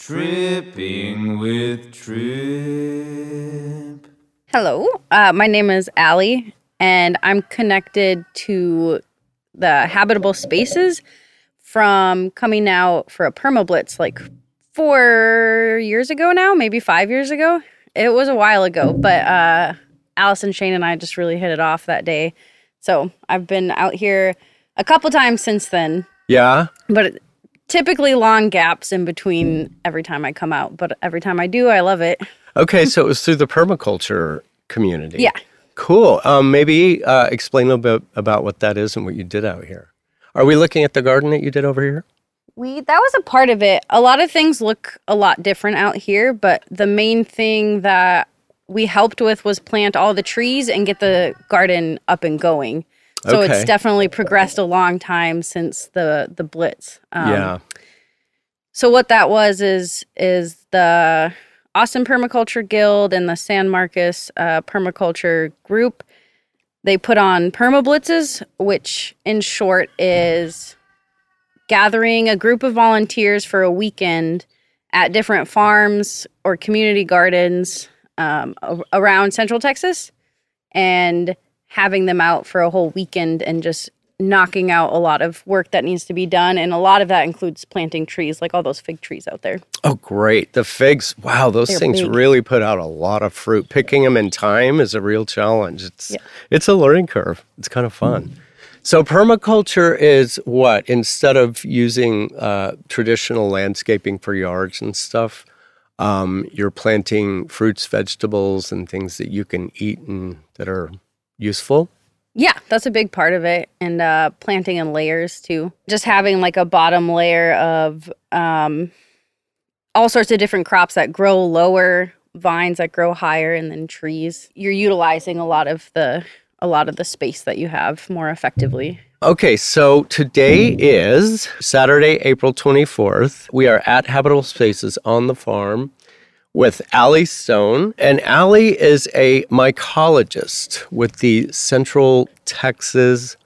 Tripping with Trip. Hello, uh, my name is Allie, and I'm connected to the habitable spaces from coming out for a permablitz like four years ago now, maybe five years ago. It was a while ago, but uh, Allison, Shane, and I just really hit it off that day. So I've been out here a couple times since then, Yeah. but typically long gaps in between every time I come out. But every time I do, I love it. Okay, so it was through the permaculture community. Yeah. Cool. Um, maybe uh, explain a little bit about what that is and what you did out here. Are we looking at the garden that you did over here? We that was a part of it. A lot of things look a lot different out here, but the main thing that we helped with was plant all the trees and get the garden up and going. So Okay. it's definitely progressed a long time since the the blitz. Um, yeah. So what that was is is the Austin Permaculture Guild and the San Marcos uh, Permaculture Group. They put on permablitzes, which in short is gathering a group of volunteers for a weekend at different farms or community gardens um, around Central Texas, and having them out for a whole weekend and just knocking out a lot of work that needs to be done. And a lot of that includes planting trees, like all those fig trees out there. Oh, great. The figs. Wow, those They're things big. really put out a lot of fruit. Picking them in time is a real challenge. It's Yeah. it's a learning curve. It's kind of fun. So permaculture is what instead of using uh, traditional landscaping for yards and stuff, um, you're planting fruits, vegetables, and things that you can eat and that are useful. Yeah, that's a big part of it. And uh, planting in layers too. Just having like a bottom layer of um, all sorts of different crops that grow lower, vines that grow higher, and then trees. You're utilizing a lot of the a lot of the space that you have more effectively. Okay, so today is Saturday, April 24th. We are at Habitable Spaces on the farm with Allie Stone. And Allie is a mycologist with the Central Texas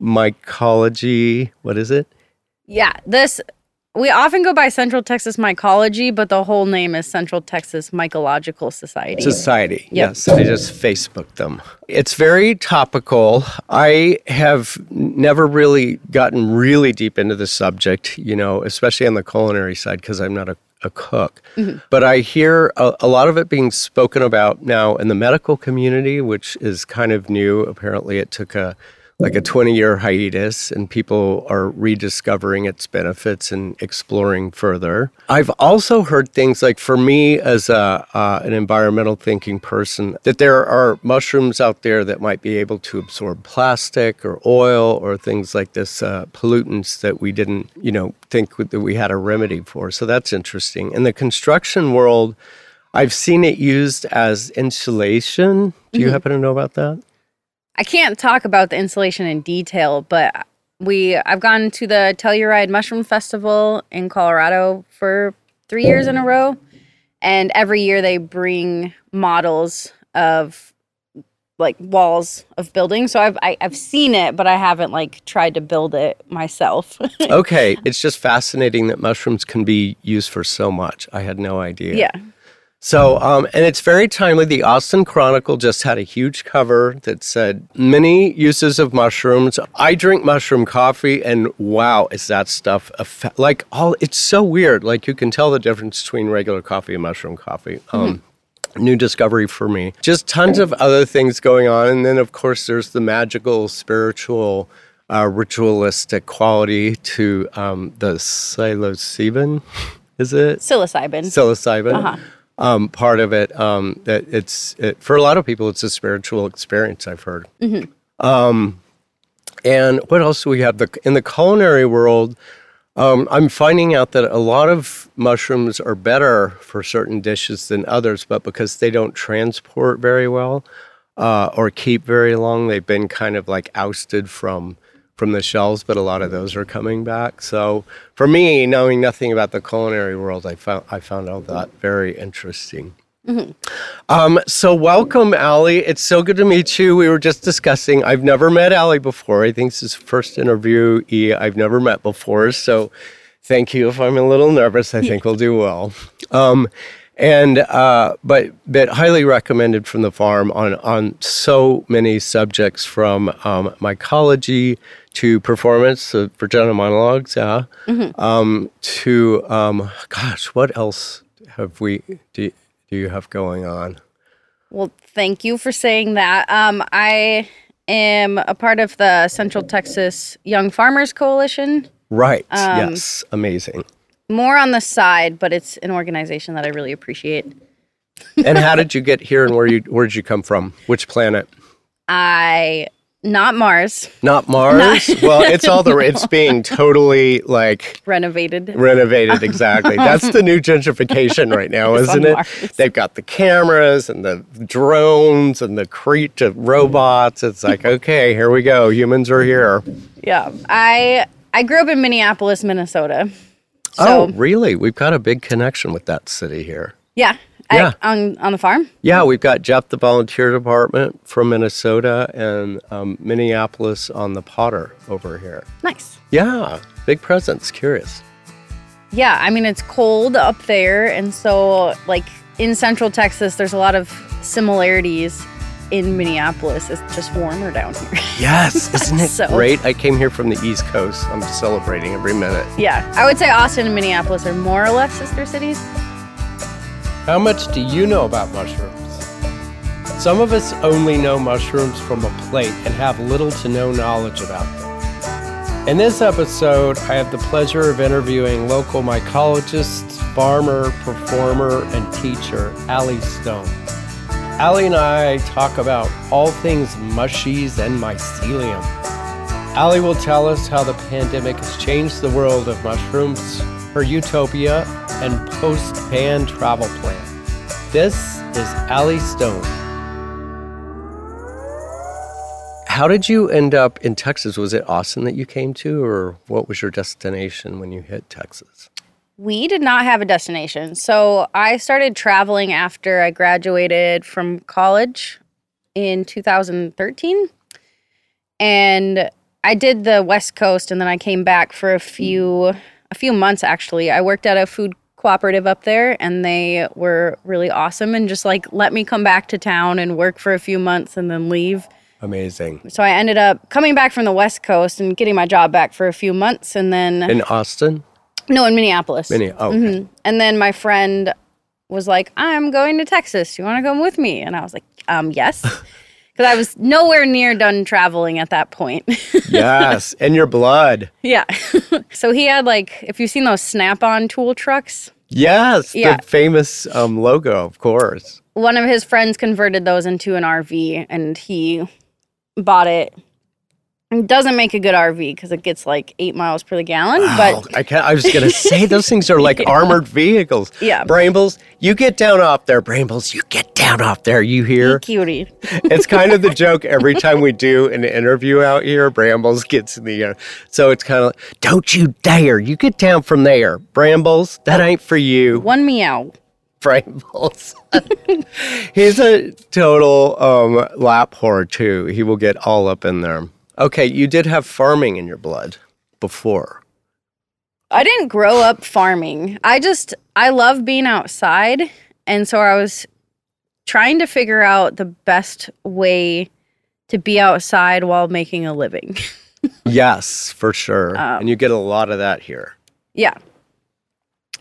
Mycology. What is it? Yeah, this we often go by Central Texas Mycology, but the whole name is Central Texas Mycological Society. Society. Yep. Yes, I just Facebooked them. It's very topical. I have never really gotten really deep into the subject, you know, especially on the culinary side because I'm not a, a cook. Mm-hmm. But I hear a, a lot of it being spoken about now in the medical community, which is kind of new. Apparently, it took a like a 20 year hiatus and people are rediscovering its benefits and exploring further. I've also heard things like for me as a, uh, an environmental thinking person that there are mushrooms out there that might be able to absorb plastic or oil or things like this uh, pollutants that we didn't, you know, think that we had a remedy for. So that's interesting. In the construction world, I've seen it used as insulation. Do you happen to know about that? I can't talk about the installation in detail, but we I've gone to the Telluride Mushroom Festival in Colorado for three years in a row, and every year they bring models of like walls of buildings. So I've I, I've seen it, but I haven't like tried to build it myself. okay, it's just fascinating that mushrooms can be used for so much. I had no idea. yeah. So, um, and it's very timely. The Austin Chronicle just had a huge cover that said many uses of mushrooms. I drink mushroom coffee, and wow, is that stuff effe- like all? It's so weird. Like you can tell the difference between regular coffee and mushroom coffee. Um, New discovery for me. Just tons of other things going on, and then of course there's the magical, spiritual, uh, ritualistic quality to um, the psilocybin. Is it? Psilocybin. psilocybin Uh-huh. Um, part of it um, that it's it, for a lot of people it's a spiritual experience i've heard. Um, and what else do we have? The, in the culinary world um, i'm finding out that a lot of mushrooms are better for certain dishes than others but because they don't transport very well uh, or keep very long they've been kind of like ousted from from the shelves, but a lot of those are coming back. So for me, knowing nothing about the culinary world, I found I found all that very interesting. Um, so welcome, Allie. It's so good to meet you. We were just discussing. I've never met Allie before. I think this is the first interview I've never met before. So Thank you. If I'm a little nervous, I think we'll do well. Um, and uh, but but highly recommended from the farm on on so many subjects from um, mycology to performance uh, for general monologues, yeah, um, to um, gosh, what else have we do, do you have going on? Well, thank you for saying that. Um, I am a part of the Central Texas Young Farmers Coalition. Right. Um, yes. Amazing. More on the side, but it's an organization that I really appreciate. and how did you get here and where you where did you come from? Which planet? I not Mars Not Mars. well, it's all the it's being totally like renovated. renovated exactly. That's the new gentrification right now, isn't it? Mars. They've got the cameras and the drones and the crete robots. It's like, okay, here we go. Humans are here. Yeah, I I grew up in Minneapolis, Minnesota. So oh, really? We've got a big connection with that city here. yeah, Yeah. On on the farm. Yeah, we've got Jeff, the volunteer department from Minnesota, and um, Minneapolis on the Potter over here. Nice. Yeah, big presence. Curious. Yeah, I mean it's cold up there, and so like in Central Texas, there's a lot of similarities. In Minneapolis, it's just warmer down here. Yes, isn't it So- great? I came here from the East Coast. I'm celebrating every minute. yeah, I would say Austin and Minneapolis are more or less sister cities. How much do you know about mushrooms? Some of us only know mushrooms from a plate and have little to no knowledge about them. In this episode, I have the pleasure of interviewing local mycologist, farmer, performer, and teacher Allie Stone. Allie and I talk about all things mushies and mycelium. Allie will tell us how the pandemic has changed the world of mushrooms, her utopia, and post ban travel plan. This is Allie Stone. How did you end up in Texas? Was it Austin that you came to, or what was your destination when you hit Texas? We did not have a destination. So I started traveling after I graduated from college in 2013. And I did the West Coast and then I came back for a few a few months actually. I worked at a food cooperative up there and they were really awesome and just like let me come back to town and work for a few months and then leave. Amazing. So I ended up coming back from the West Coast and getting my job back for a few months and then In Austin? No in Minneapolis. Minnie. Oh, okay. Mhm. And then my friend was like, I'm going to Texas. You want to come with me? And I was like, um, yes. Because I was nowhere near done traveling at that point. yes. And your blood. yeah. so he had like, if you've seen those snap on tool trucks, Yes. Yeah. The famous um, logo, of course. one of his friends converted those into an RV and he bought it. It doesn't make a good RV because it gets like eight miles per the gallon, but I, can't, I was to say those things are like armored vehicles. Yeah. Brambles, you get down off there. Brambles, you get down off there. You hear? cutie. it's kind of the joke every time we do an interview out here. Brambles gets in the air. So it's kind of like, don't you dare. You get down from there. Brambles, that ain't for you. One meow. Brambles. He's a total um, lap whore, too. He will get all up in there. Okay, you did have farming in your blood before. I didn't grow up farming. I just I love being outside, and so I was trying to figure out the best way to be outside while making a living. Yes, for sure. Um, and you get a lot of that here. yeah.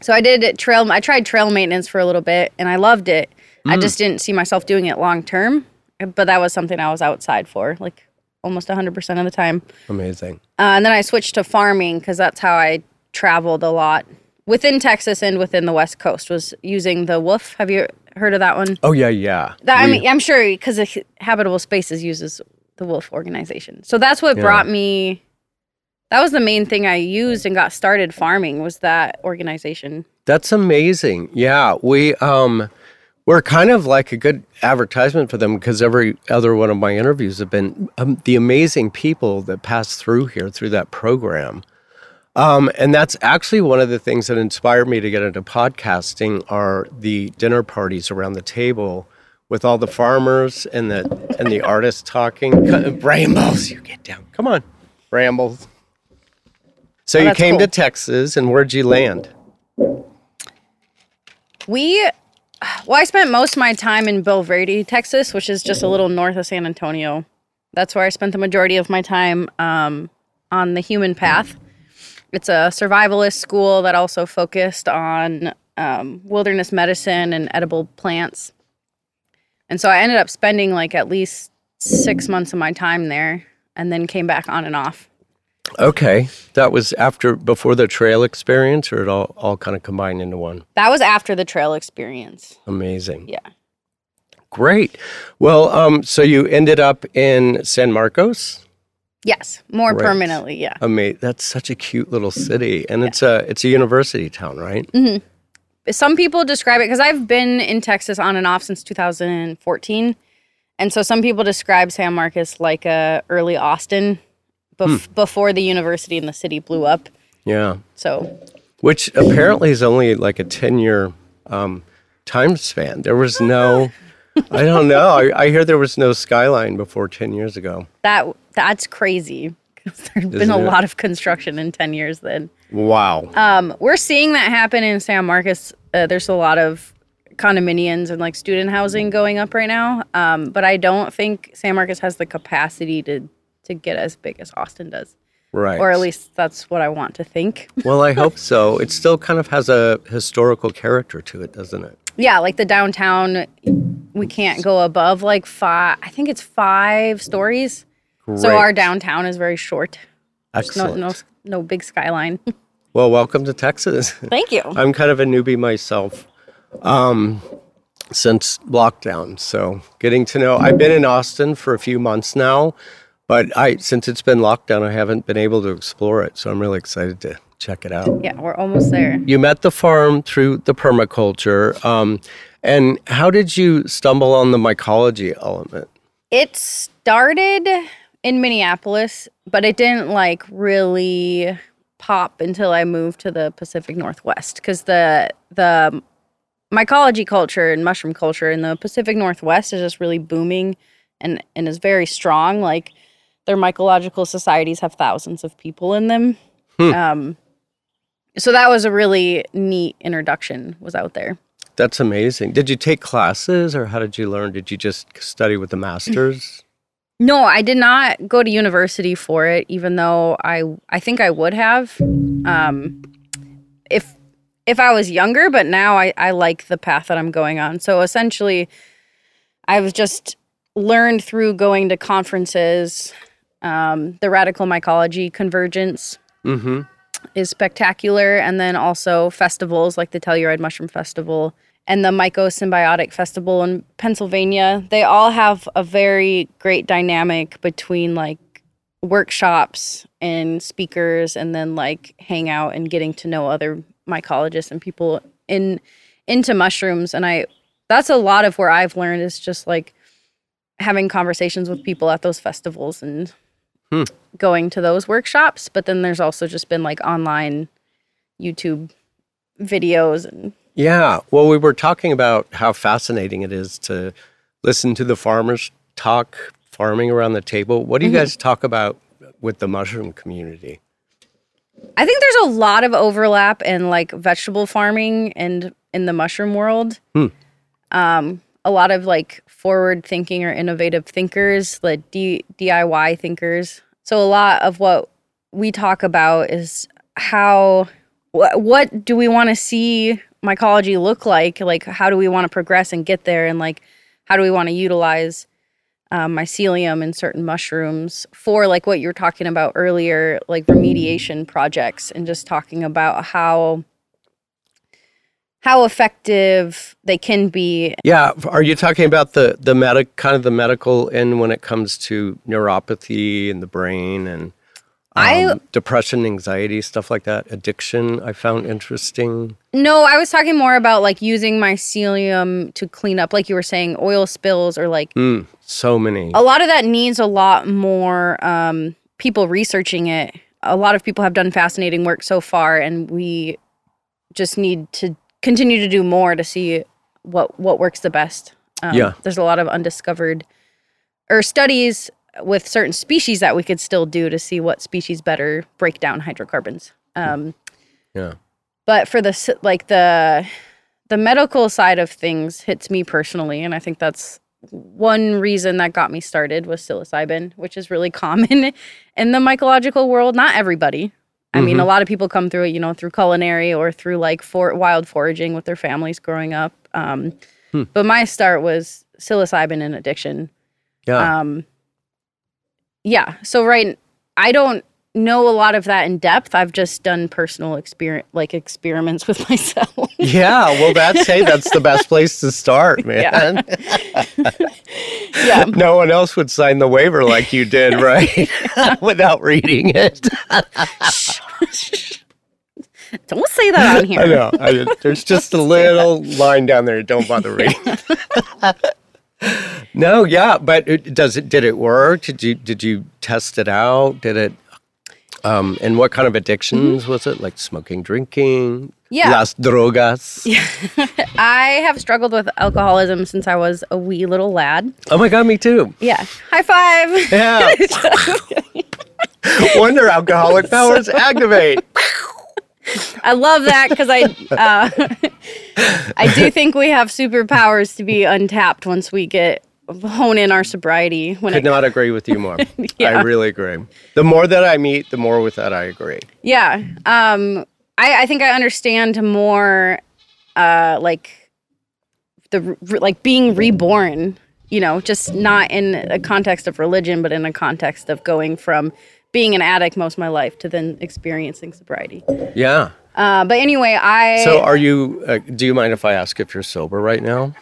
So I did trail I tried trail maintenance for a little bit and I loved it. I just didn't see myself doing it long term, but that was something I was outside for like almost 100% of the time. Amazing. Uh, and then I switched to farming because that's how I traveled a lot within Texas and within the West Coast. Was using the WWOOF. Have you heard of that one? Oh, yeah, yeah. That I mean, I'm sure because Habitable Spaces uses the WWOOF organization. So that's what Yeah. brought me. That was the main thing I used and got started farming was that organization. That's amazing. Yeah, we um we're kind of like a good advertisement for them because every other one of my interviews have been um, the amazing people that pass through here through that program. Um, and that's actually one of the things that inspired me to get into podcasting are the dinner parties around the table with all the farmers and the and the artists talking. Brambles, you get down. Come on, Brambles. So Oh, you came to. Texas, and where'd you land? We, well, I spent most of my time in Bulverde, Texas, which is just a little north of San Antonio. That's where I spent the majority of my time um, on the Human Path. It's a survivalist school that also focused on um, wilderness medicine and edible plants. And so I ended up spending like at least six months of my time there and then came back on and off. Okay, that was after before the trail experience, or it all all kind of combined into one. That was after the trail experience. Amazing. Yeah. Great. Well, um, so you ended up in San Marcos. Yes, more Right. permanently. Yeah. Amazing. That's such a cute little city, and it's a it's a university town, right? some people describe it because I've been in Texas on and off since 2014, and so some people describe San Marcos like a early Austin, bef- before the university and the city blew up. Yeah. So Which apparently is only like a ten year um, time span. There was no. I don't know. I, I hear there was no skyline before ten years ago. that that's crazy. There's been Isn't a it? lot of construction in 10 years then. Wow. Um, we're seeing that happen in San Marcos. Uh, there's a lot of condominiums and like student housing going up right now. Um, but I don't think San Marcos has the capacity to to get as big as Austin does. right. or at least that's what I want to think. Well, I hope so. It still kind of has a historical character to it, doesn't it? yeah, like the downtown, we can't go above like five. I think it's five stories. So our downtown is very short. No, Excellent. no, no big skyline. Well, welcome to Texas. Thank you. I'm kind of a newbie myself um, since lockdown. So getting to know, I've been in Austin for a few months now, but I since it's been locked down, I haven't been able to explore it. So I'm really excited to check it out. Yeah, we're almost there. You met the farm through the permaculture. Um, and how did you stumble on the mycology element? It started in Minneapolis, but it didn't like really pop until I moved to the Pacific Northwest because the the mycology culture and mushroom culture in the Pacific Northwest is just really booming and and is very strong. Like their mycological societies have thousands of people in them. Um, so that was a really neat introduction. Was out there. That's amazing. Did you take classes or how did you learn? Did you just study with the masters? No, I did not go to university for it, even though I I think I would have, um, if if I was younger. But now I I like the path that I'm going on. So essentially, I've just learned through going to conferences. Um, the radical mycology convergence Mm-hmm. is spectacular, and then also festivals like the Telluride Mushroom Festival and the Mycosymbiotic Festival in Pennsylvania. They all have a very great dynamic between like workshops and speakers, and then like hang out and getting to know other mycologists and people in into mushrooms. And I that's a lot of where I've learned is just like having conversations with people at those festivals and Hmm. going to those workshops. But then there's also just been like online YouTube videos and Yeah. Well, we were talking about how fascinating it is to listen to the farmers talk farming around the table. What do you guys talk about with the mushroom community? I think there's a lot of overlap in like vegetable farming and in the mushroom world. Hmm. Um, a lot of like forward thinking or innovative thinkers, like D- DIY thinkers. So a lot of what we talk about is how what, what do we want to see mycology look like? Like how do we want to progress and get there and like how do we want to utilize um, mycelium in certain mushrooms for like what you were talking about earlier, like remediation projects, and just talking about how how effective they can be. Yeah. Are you talking about the the medic kind of the medical end when it comes to neuropathy and the brain and I- um, depression, anxiety, stuff like that, addiction? I found interesting. No, I was talking more about like using mycelium to clean up, like you were saying, oil spills or like Mm, so many. a lot of that needs a lot more um, people researching it. A lot of people have done fascinating work so far, and we just need to continue to do more to see what what works the best. Um, Yeah. there's a lot of undiscovered or studies with certain species that we could still do to see what species better break down hydrocarbons. Um, Yeah. but for the like the the medical side of things hits me personally, and I think that's one reason that got me started was psilocybin, which is really common in the mycological world. Not everybody. I mean, a lot of people come through it, you know, through culinary or through like for wild foraging with their families growing up. Um, But my start was psilocybin and addiction. Yeah. Um, yeah. So right, I don't know a lot of that in depth. I've just done personal experience, like experiments with myself. yeah. Well, that's hey, that's the best place to start, man. yeah. no one else would sign the waiver like you did, right? Without reading it. Don't say that on here. I know. I, there's just a little line down there. Don't bother reading. no, yeah, but it, does it? Did it work? Did you did you test it out? Did it? Um, and what kind of addictions was it? Like smoking, drinking, Yeah. las drogas. Yeah. I have struggled with alcoholism since I was a wee little lad. Oh my god, me too. Yeah. High five. Yeah. Wonder alcoholic powers activate. I love that because I uh, I do think we have superpowers to be untapped once we get hone in our sobriety. When Could not agree with you more. I really agree. The more that I meet, the more with that I agree. yeah, um, I, I think I understand more, uh, like the like being reborn. You know, just not in a context of religion, but in a context of going from being an addict most of my life to then experiencing sobriety. Yeah. Uh, but anyway, I So, are you? Uh, do you mind if I ask if you're sober right now?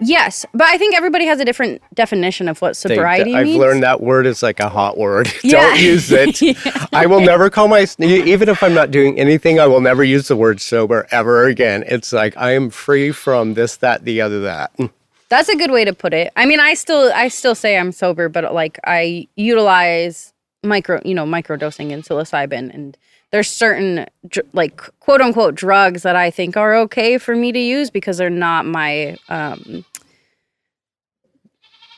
Yes, but I think everybody has a different definition of what sobriety I've means. learned that word is like a hot word. Yeah. Don't use it. I will never call my even if I'm not doing anything. I will never use the word sober ever again. It's like I am free from this, that, the other, that. That's a good way to put it. I mean, I still I still say I'm sober, but like I utilize micro, you know, microdosing and psilocybin and there's certain dr- like quote unquote drugs that I think are okay for me to use because they're not my um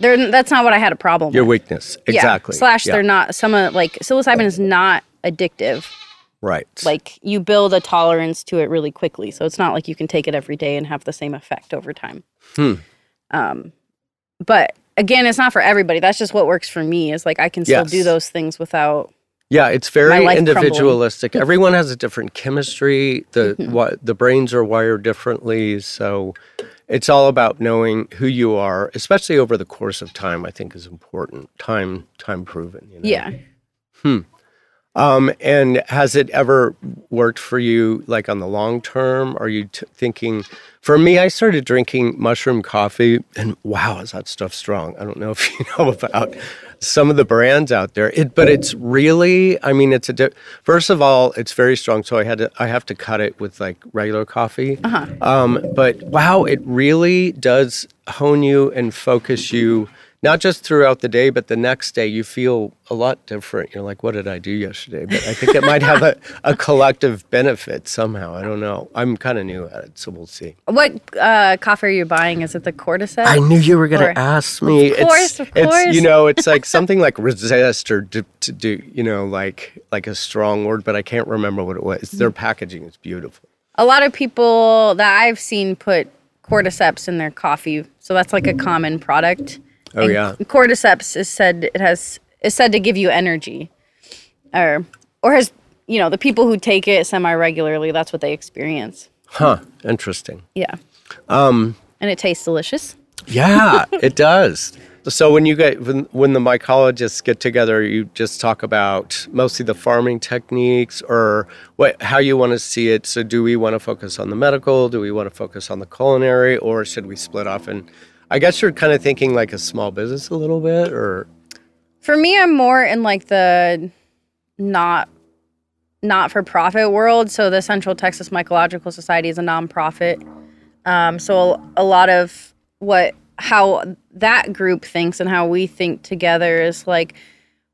they're that's not what I had a problem with. Your with. weakness, Yeah. exactly. Slash Yeah. they're not some of like psilocybin is not addictive. right. like you build a tolerance to it really quickly so it's not like you can take it every day and have the same effect over time Hmm. um but again it's not for everybody that's just what works for me is like i can still do those things without Yeah, it's very individualistic. Everyone has a different chemistry. The Mm-hmm. what the brains are wired differently, so it's all about knowing who you are, especially over the course of time. I think is important. Time, time proven. You know? yeah Um, and has it ever worked for you, like on the long term? Are you t- thinking? For me, I started drinking mushroom coffee, and wow, is that stuff strong? I don't know if you know about some of the brands out there. It, but it's really, I mean, it's a. Di- First of all, it's very strong, so I had to, I have to cut it with like regular coffee. Um, but wow, it really does hone you and focus you not just throughout the day, but the next day you feel a lot different. You're like, what did I do yesterday? But I think it might have a, a collective benefit somehow. I don't know. I'm kind of new at it, so we'll see. what uh coffee are you buying is it the cordyceps I knew you were going to ask me. Of course, of It's, course. you know, it's like something like resist or to, to do, you know, like like a strong word, but I can't remember what it was. Their packaging is beautiful. a lot of people that i've seen put cordyceps in their coffee so that's like a common product Oh, And yeah. cordyceps is said it has is said to give you energy or or has you know the people who take it semi regularly that's what they experience Huh. Interesting. yeah um and it tastes delicious Yeah, it does. So when you get when, when the mycologists get together, you just talk about mostly the farming techniques or what how you want to see it. So do we want to focus on the medical? Do we want to focus on the culinary, or should we split off? And I guess you're kind of thinking like a small business a little bit, or? For me i'm more in like the not not for profit world. So the central texas mycological society is a nonprofit. Um, so a lot of what how that group thinks and how we think together is like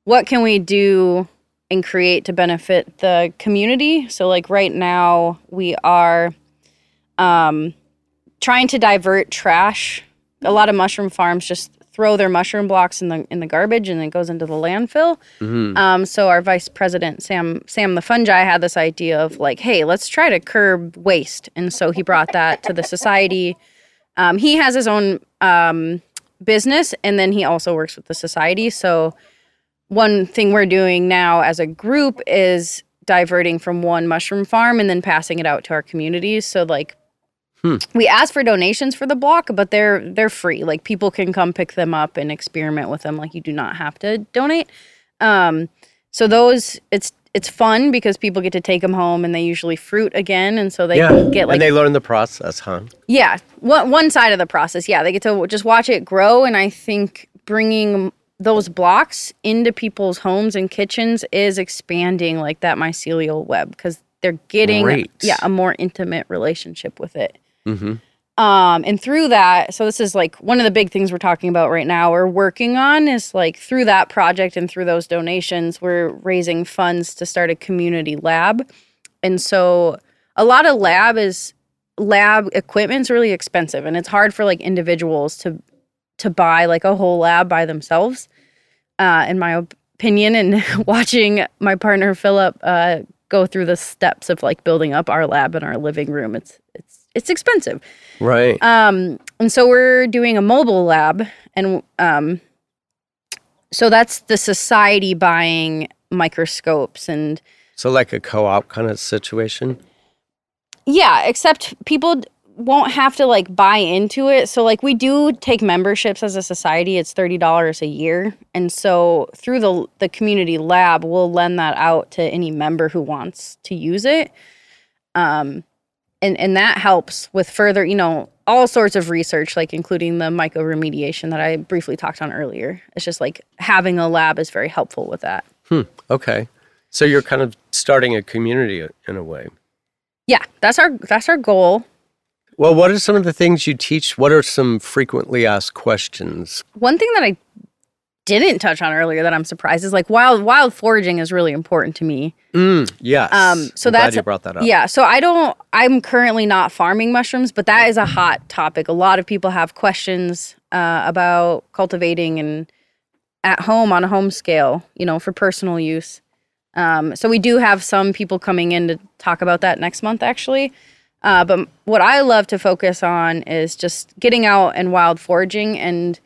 what can we do and create to benefit the community? So like right now we are um, trying to divert trash a lot of mushroom farms just throw their mushroom blocks in the in the garbage and it goes into the landfill. Mhm. Um, so our vice president Sam Sam the fungi had this idea of like, hey, let's try to curb waste, and so he brought that to the society. Um, he has his own um, business, and then he also works with the society. So one thing we're doing now as a group is diverting from one mushroom farm and then passing it out to our communities. So like Hmm. we ask for donations for the block, but they're they're free. Like people can come pick them up and experiment with them. Like you do not have to donate. Um, so those it's it's fun because people get to take them home and they usually fruit again, and so they yeah, get like and they learn the process, huh? yeah, one one side of the process. Yeah, they get to just watch it grow, and I think bringing those blocks into people's homes and kitchens is expanding like that mycelial web because they're getting Great. yeah a more intimate relationship with it. Mm-hmm. Um, and through that, so this is like one of the big things we're talking about right now. We're working on is like through that project and through those donations, we're raising funds to start a community lab. And so a lot of lab is lab equipment's really expensive and it's hard for like individuals to to buy like a whole lab by themselves. Uh, in my opinion, and watching my partner Philip uh, go through the steps of like building up our lab in our living room, it's it's it's expensive. Right. Um, and so we're doing a mobile lab, and um, so that's the society buying microscopes and so like a co-op kind of situation. yeah, except people won't have to like buy into it. So like we do take memberships as a society. It's thirty dollars a year, and so through the the community lab, we'll lend that out to any member who wants to use it. Um, and and that helps with further, you know, all sorts of research, like including the mycoremediation that I briefly talked on earlier. It's just like having a lab is very helpful with that. Hmm, okay. So you're kind of starting a community in a way. Yeah, that's our that's our goal. Well, what are some of the things you teach? What are some frequently asked questions? One thing that I didn't touch on earlier that I'm surprised is like wild wild foraging is really important to me. Mm, yes. Um, so I'm glad that's- you brought that up. Yeah, so I don't I'm currently not farming mushrooms, but that is a hot topic. A lot of people have questions uh, about cultivating and at home on a home scale, you know, for personal use. Um, so we do have some people coming in to talk about that next month, actually. Uh, but what I love to focus on is just getting out and wild foraging. And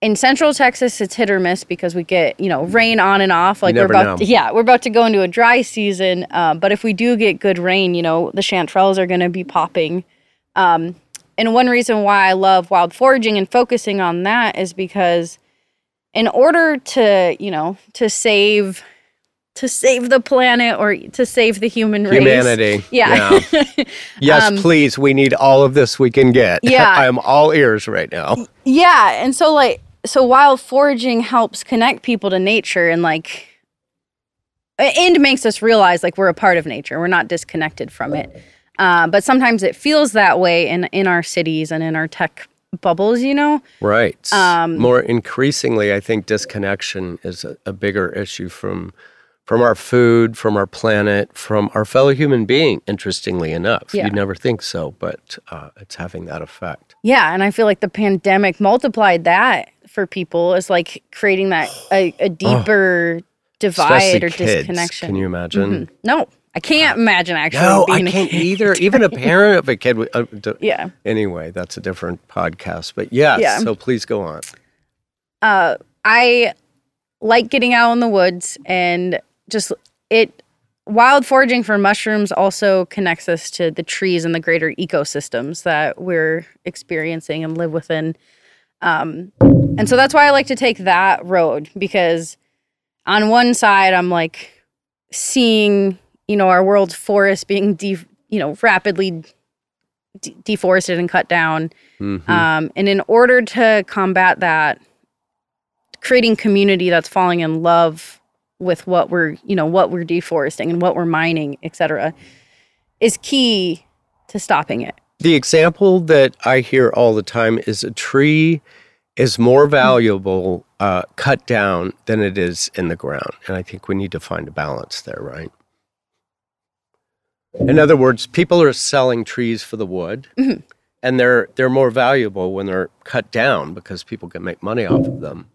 in Central Texas, it's hit or miss because we get you know rain on and off. Like we're about, to, yeah, we're about to go into a dry season. Uh, but if we do get good rain, you know the chanterelles are going to be popping. Um, and one reason why I love wild foraging and focusing on that is because in order to you know to save to save the planet or to save the human race Humanity. yeah Yes, Um, please. We need all of this we can get. Yeah. I'm all ears right now. yeah and so like so while foraging helps connect people to nature and like and makes us realize like we're a part of nature we're not disconnected from it uh, but sometimes it feels that way in in our cities and in our tech bubbles you know Right. Um, More increasingly, I think disconnection is a, a bigger issue from from our food, from our planet, from our fellow human being. Interestingly enough, Yeah. you'd never think so, but uh, it's having that effect. Yeah, and I feel like the pandemic multiplied that for people is like creating that a, a deeper divide or kids. disconnection. Can you imagine? Mhm. No, I can't imagine actually. No, I can't kid. either. Even a parent of a kid. would- Uh, d- Yeah. Anyway, that's a different podcast. But yes, Yeah. so please go on. Uh, I like getting out in the woods and just it. Wild foraging for mushrooms also connects us to the trees and the greater ecosystems that we're experiencing and live within. Um, and so that's why I like to take that road because on one side I'm like seeing you know our world's forests being de- you know rapidly de- deforested and cut down Mhm. um, and in order to combat that creating community that's falling in love with what we're you know what we're deforesting and what we're mining etc is key to stopping it The example that I hear all the time is a tree is more valuable uh, cut down than it is in the ground. And I think we need to find a balance there, right? In other words, people are selling trees for the wood. Mhm. and they're they're more valuable when they're cut down because people can make money off of them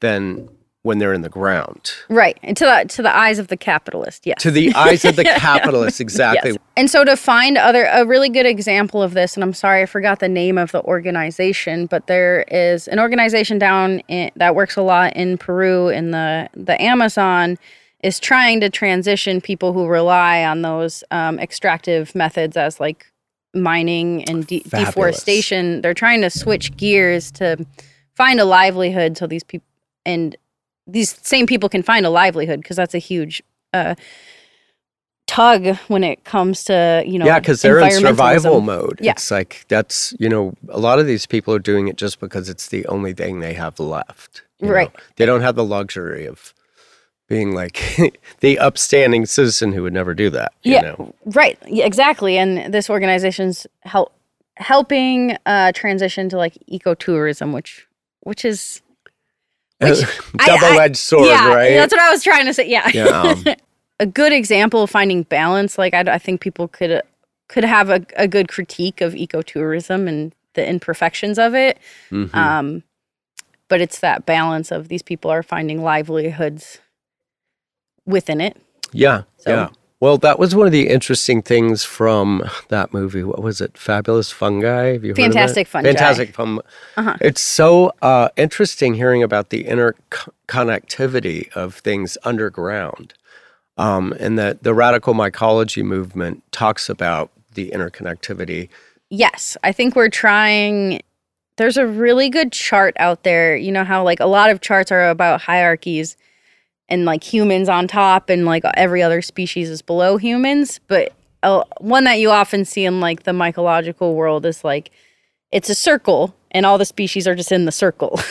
than when they're in the ground. Right. And to the to the eyes of the capitalist, yes. To the eyes of the capitalist, exactly. Yes. And so to find other a really good example of this, and I'm sorry I forgot the name of the organization, but there is an organization down in, that works a lot in Peru in the the Amazon is trying to transition people who rely on those um, extractive methods as like mining and de- deforestation. They're trying to switch gears to find a livelihood so these people and these same people can find a livelihood because that's a huge uh, tug when it comes to you know yeah, because they're in survival mode. Yeah. It's like that's you know a lot of these people are doing it just because it's the only thing they have left. you know. Right. They don't have the luxury of being like the upstanding citizen who would never do that. You yeah know? right yeah, exactly and this organization's help helping uh transition to like ecotourism which which is I- double-edged sword, yeah right? that's what i was trying to say yeah, yeah. um, a good example of finding balance like i, I think people could could have a, a good critique of ecotourism and the imperfections of it mhm. um but it's that balance of these people are finding livelihoods within it Yeah, So- yeah. Well, that was one of the interesting things from that movie. What was it? Fabulous Fungi. Have you heard Fantastic of it? Fungi. Fantastic Fungi. Uh-huh. It's so uh, interesting hearing about the interconnectivity of things underground, um, and that the radical mycology movement talks about the interconnectivity. Yes, I think we're trying. There's a really good chart out there. You know how like a lot of charts are about hierarchies and like humans on top and like every other species is below humans, but uh, one that you often see in like the mycological world is like it's a circle and all the species are just in the circle.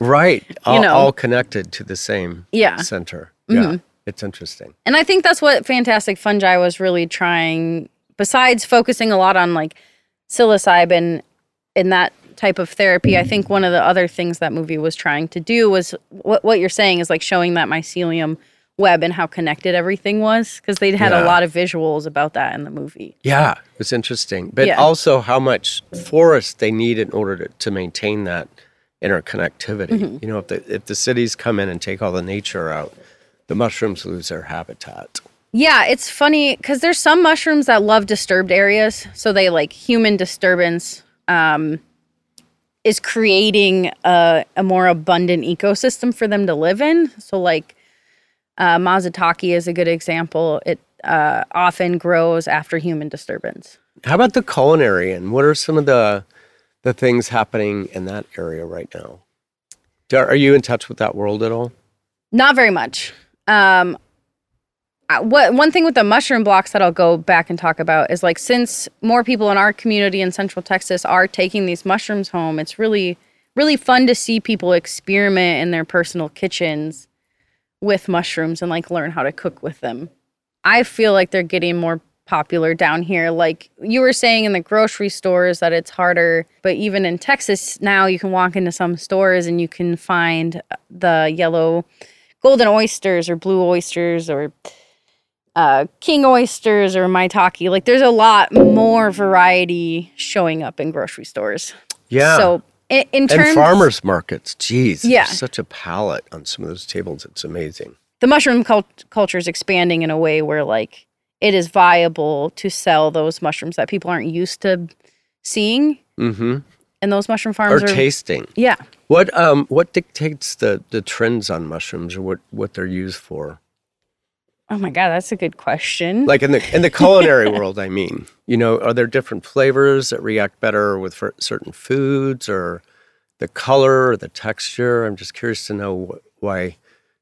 Right. All, know. all connected to the same yeah. center. Mm-hmm. Yeah. It's interesting. And I think that's what Fantastic Fungi was really trying, besides focusing a lot on like psilocybin and that type of therapy. I think one of the other things that movie was trying to do was what, what you're saying is like showing that mycelium web and how connected everything was because they had Yeah. a lot of visuals about that in the movie. Yeah, it was interesting. But Yeah. also how much forest they need in order to, to maintain that interconnectivity. Mm-hmm. You know, if the if the cities come in and take all the nature out, the mushrooms lose their habitat. Yeah, it's funny because there's some mushrooms that love disturbed areas. So they like human disturbance um, is creating a, a more abundant ecosystem for them to live in. So like uh, Mazataki is a good example. It uh, often grows after human disturbance. How about the culinary and what are some of the the things happening in that area right now? Are you in touch with that world at all? Not very much. Um, what one thing with the mushroom blocks that I'll go back and talk about is like since more people in our community in Central Texas are taking these mushrooms home, it's really really fun to see people experiment in their personal kitchens with mushrooms and like learn how to cook with them. I feel like they're getting more popular down here. Like you were saying in the grocery stores that it's harder, but even in Texas now you can walk into some stores and you can find uh, the yellow golden oysters or blue oysters or uh, king oysters or maitake. Like there's a lot more variety showing up in grocery stores. Yeah. So in, in terms and farmers markets. geez, Yeah. there's Such a palette on some of those tables. It's amazing. the mushroom cult- culture is expanding in a way where like it is viable to sell those mushrooms that people aren't used to seeing Mm-hmm. and those mushroom Or farms are tasting. yeah What um what dictates the the trends on mushrooms or what what they're used for? Oh my god that's a good question Like in the in the culinary world, I mean, you know, are there different flavors that react better with certain foods or the color or the texture? I'm just curious to know wh- why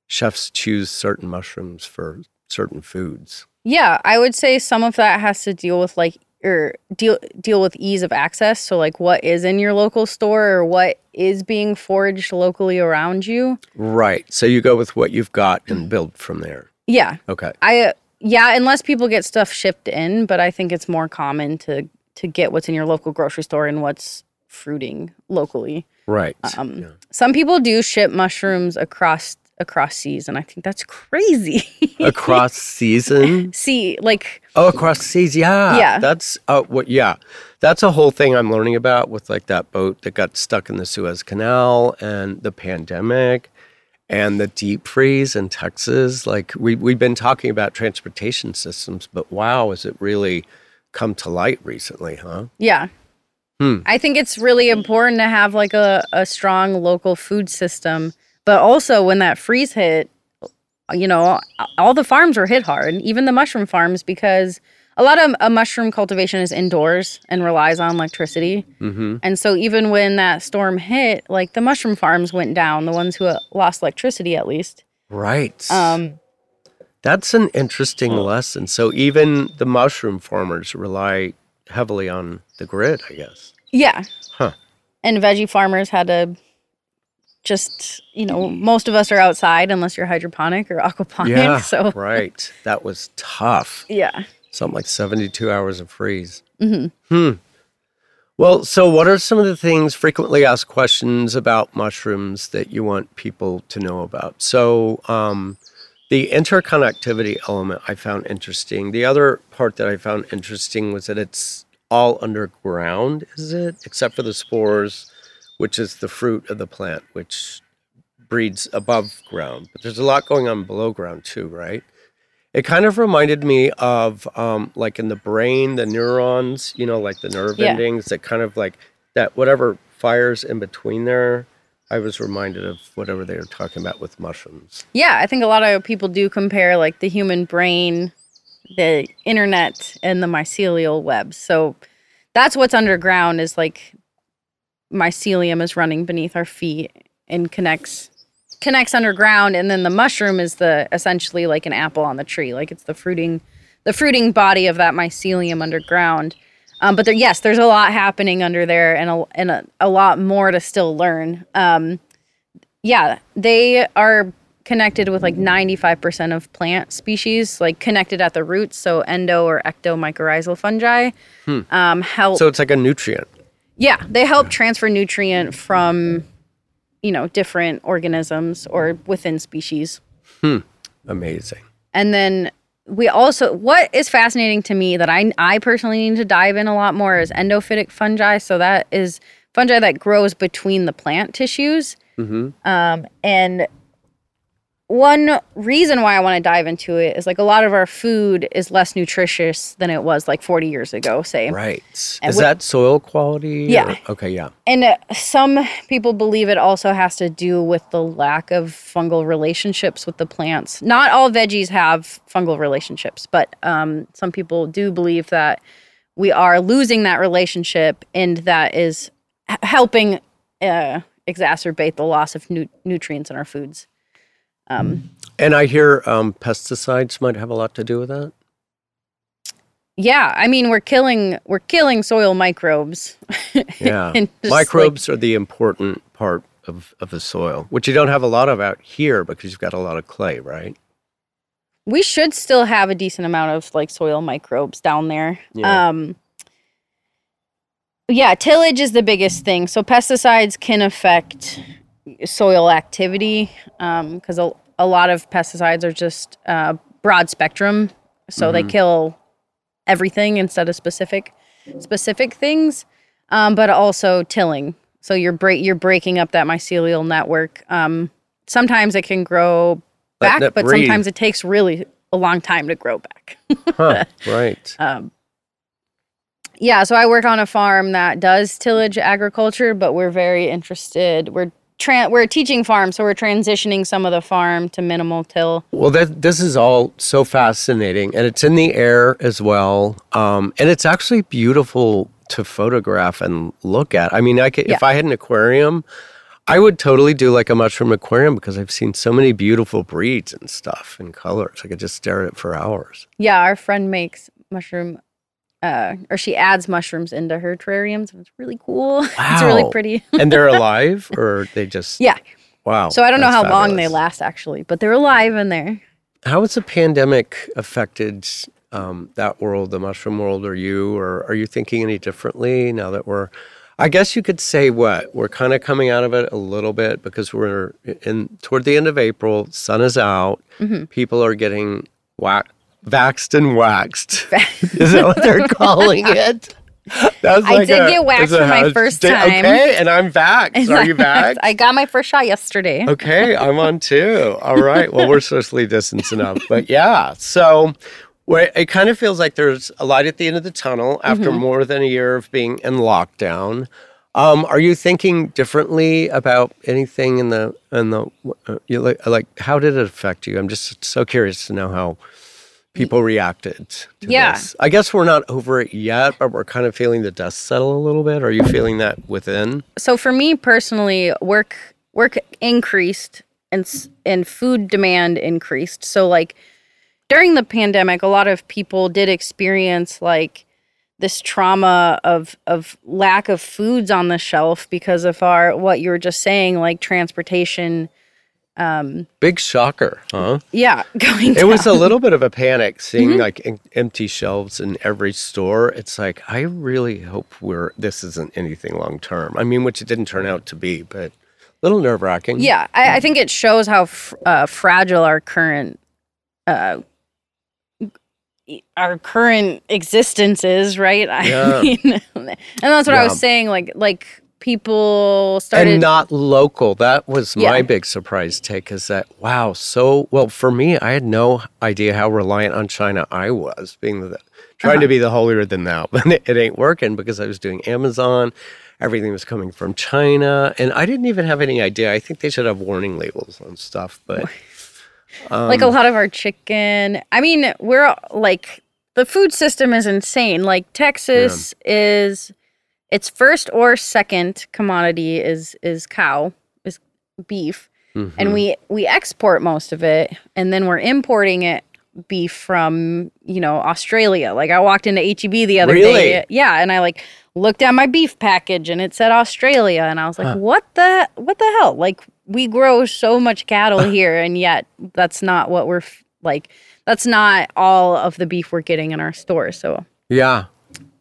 chefs choose certain mushrooms for certain foods. Yeah, I would say some of that has to deal with like or deal deal with ease of access. So like what is in your local store or what is being foraged locally around you. Right. So you go with what you've got and build from there. Yeah. Okay. I yeah, unless people get stuff shipped in, but I think it's more common to to get what's in your local grocery store and what's fruiting locally. Right. Um, Yeah. Some people do ship mushrooms across across seas, and I think that's crazy. across season. sea, like Oh, across seas. Yeah. Yeah. That's uh, what. Yeah, that's a whole thing I'm learning about with like that boat that got stuck in the Suez Canal and the pandemic and the deep freeze in Texas. Like we we've been talking about transportation systems, but wow, has it really come to light recently, huh? Yeah. Hmm. I think it's really important to have like a, a strong local food system. But also when that freeze hit, you know, all the farms were hit hard, even the mushroom farms, because a lot of a mushroom cultivation is indoors and relies on electricity. Mm-hmm. And so even when that storm hit, like the mushroom farms went down, the ones who uh, lost electricity at least. Right. Um, That's an interesting lesson. So even the mushroom farmers rely heavily on the grid, I guess. yeah. Huh. And veggie farmers had to just, you know, most of us are outside unless you're hydroponic or aquaponic. Yeah. So right. That was tough. yeah. Something like 72 hours of freeze. hmm Hmm. Well, so what are some of the things, frequently asked questions about mushrooms that you want people to know about? So, um, the interconnectivity element I found interesting. The other part that I found interesting was that it's all underground, is it? Except for the spores, which is the fruit of the plant, which breeds above ground. But there's a lot going on below ground too, right? It kind of reminded me of um, like in the brain, the neurons, you know, like the nerve Yeah. endings that kind of like that whatever fires in between there. I was reminded of whatever they were talking about with mushrooms. Yeah, I think a lot of people do compare like the human brain, the internet, and the mycelial web. So that's what's underground is like mycelium is running beneath our feet and connects connects underground and then the mushroom is the essentially like an apple on the tree. Like it's the fruiting the fruiting body of that mycelium underground. Um, but there, yes there's a lot happening under there and a, and a, a lot more to still learn. Um, yeah they are connected with like 95% of plant species like connected at the roots so endo or ecto mycorrhizal fungi um, help So it's like a nutrient. yeah, they help transfer nutrient from, you know, different organisms or within species. Hmm. Amazing. And then we also what is fascinating to me that I I personally need to dive in a lot more is endophytic fungi. So that is fungi that grows between the plant tissues. hmm Um, and one reason why I want to dive into it is like a lot of our food is less nutritious than it was like 40 years ago, say. Right. Is And that soil quality? Yeah. or- Okay. Yeah. And uh, some people believe it also has to do with the lack of fungal relationships with the plants. Not all veggies have fungal relationships, but um, some people do believe that we are losing that relationship and that is h- helping uh, exacerbate the loss of nu- nutrients in our foods. Um, And I hear um, pesticides might have a lot to do with that. yeah, I mean we're killing we're killing soil microbes. Yeah. Just, like, Microbes are the important part of, of the soil, which you don't have a lot of out here because you've got a lot of clay, right? we should still have a decent amount of like soil microbes down there. Yeah. Um yeah, tillage is the biggest thing. So pesticides can affect soil activity because a, a lot of pesticides are just uh, broad spectrum, so they Mhm. kill everything instead of specific specific things. Um, but also tilling, so you're break you're breaking up that mycelial network. Um, sometimes it can grow back, but sometimes it takes really a long time to grow back. Huh. right. Um, yeah, so I work on a farm that does tillage agriculture, but we're very interested. We're tran we're a teaching farm, so we're transitioning some of the farm to minimal till. Well, that, this is all so fascinating, and it's in the air as well. Um, and it's actually beautiful to photograph and look at. I mean, I could, if I had an aquarium, I would totally do like a mushroom aquarium because I've seen so many beautiful breeds and stuff and colors. I could just stare at it for hours. Yeah, our friend makes mushroom, uh, or she adds mushrooms into her terrariums. and It's really cool. it's really pretty. And they're alive, or they just yeah. wow. So I don't know how that's long they last actually, but they're alive in there. How has the pandemic affected um, that world, the mushroom world, or you? Or are you thinking any differently now that we're? I guess you could say what we're kind of coming out of it a little bit because we're in toward the end of April. Sun is out. Mm-hmm. People are getting whack, vaxed and waxed. is that what they're calling it? That's I did get waxed for my first Did- time. Okay, and I'm vaxxed. Are you vaxxed? I got my first shot yesterday. okay, I'm on too. All right. Well, we're socially distanced enough, but yeah. So where it kind of feels like there's a light at the end of the tunnel after Mm-hmm. more than a year of being in lockdown. Um, are you thinking differently about anything in the in the uh, you like like how did it affect you? I'm just so curious to know how people reacted to Yeah. this. I guess we're not over it yet, but we're kind of feeling the dust settle a little bit. Are you feeling that within? so for me personally, work work increased and and food demand increased. So like during the pandemic, a lot of people did experience like this trauma of of lack of foods on the shelf because of our what you were just saying, like transportation. Um, Big shocker, huh? yeah, going. It was a little bit of a panic seeing Mm-hmm. like em- empty shelves in every store. It's like I really hope we're this isn't anything long term. I mean, which it didn't turn out to be, but a little nerve wracking. Yeah, I, I think it shows how f- uh, fragile our current uh, our current existence is, right? I Yeah. mean, and that's what I was saying. Like, like people started. and not local. That was my big surprise take. Is that wow? So well for me, I had no idea how reliant on China I was, being the trying Uh-huh. to be the holier than thou, but it, it ain't working because I was doing Amazon. Everything was coming from China, and I didn't even have any idea. I think they should have warning labels on stuff, but like um, a lot of our chicken. I mean, we're like the food system is insane. Like Texas is its first or second commodity is is cow is beef, mhm. and we we export most of it, and then we're importing it beef from you know Australia. Like I walked into HEB the other Really? day, yeah, and I like looked at my beef package and it said Australia, and I was like, Huh. what the what the hell? Like we grow so much cattle here, and yet that's not what we're f- like. That's not all of the beef we're getting in our stores. So yeah,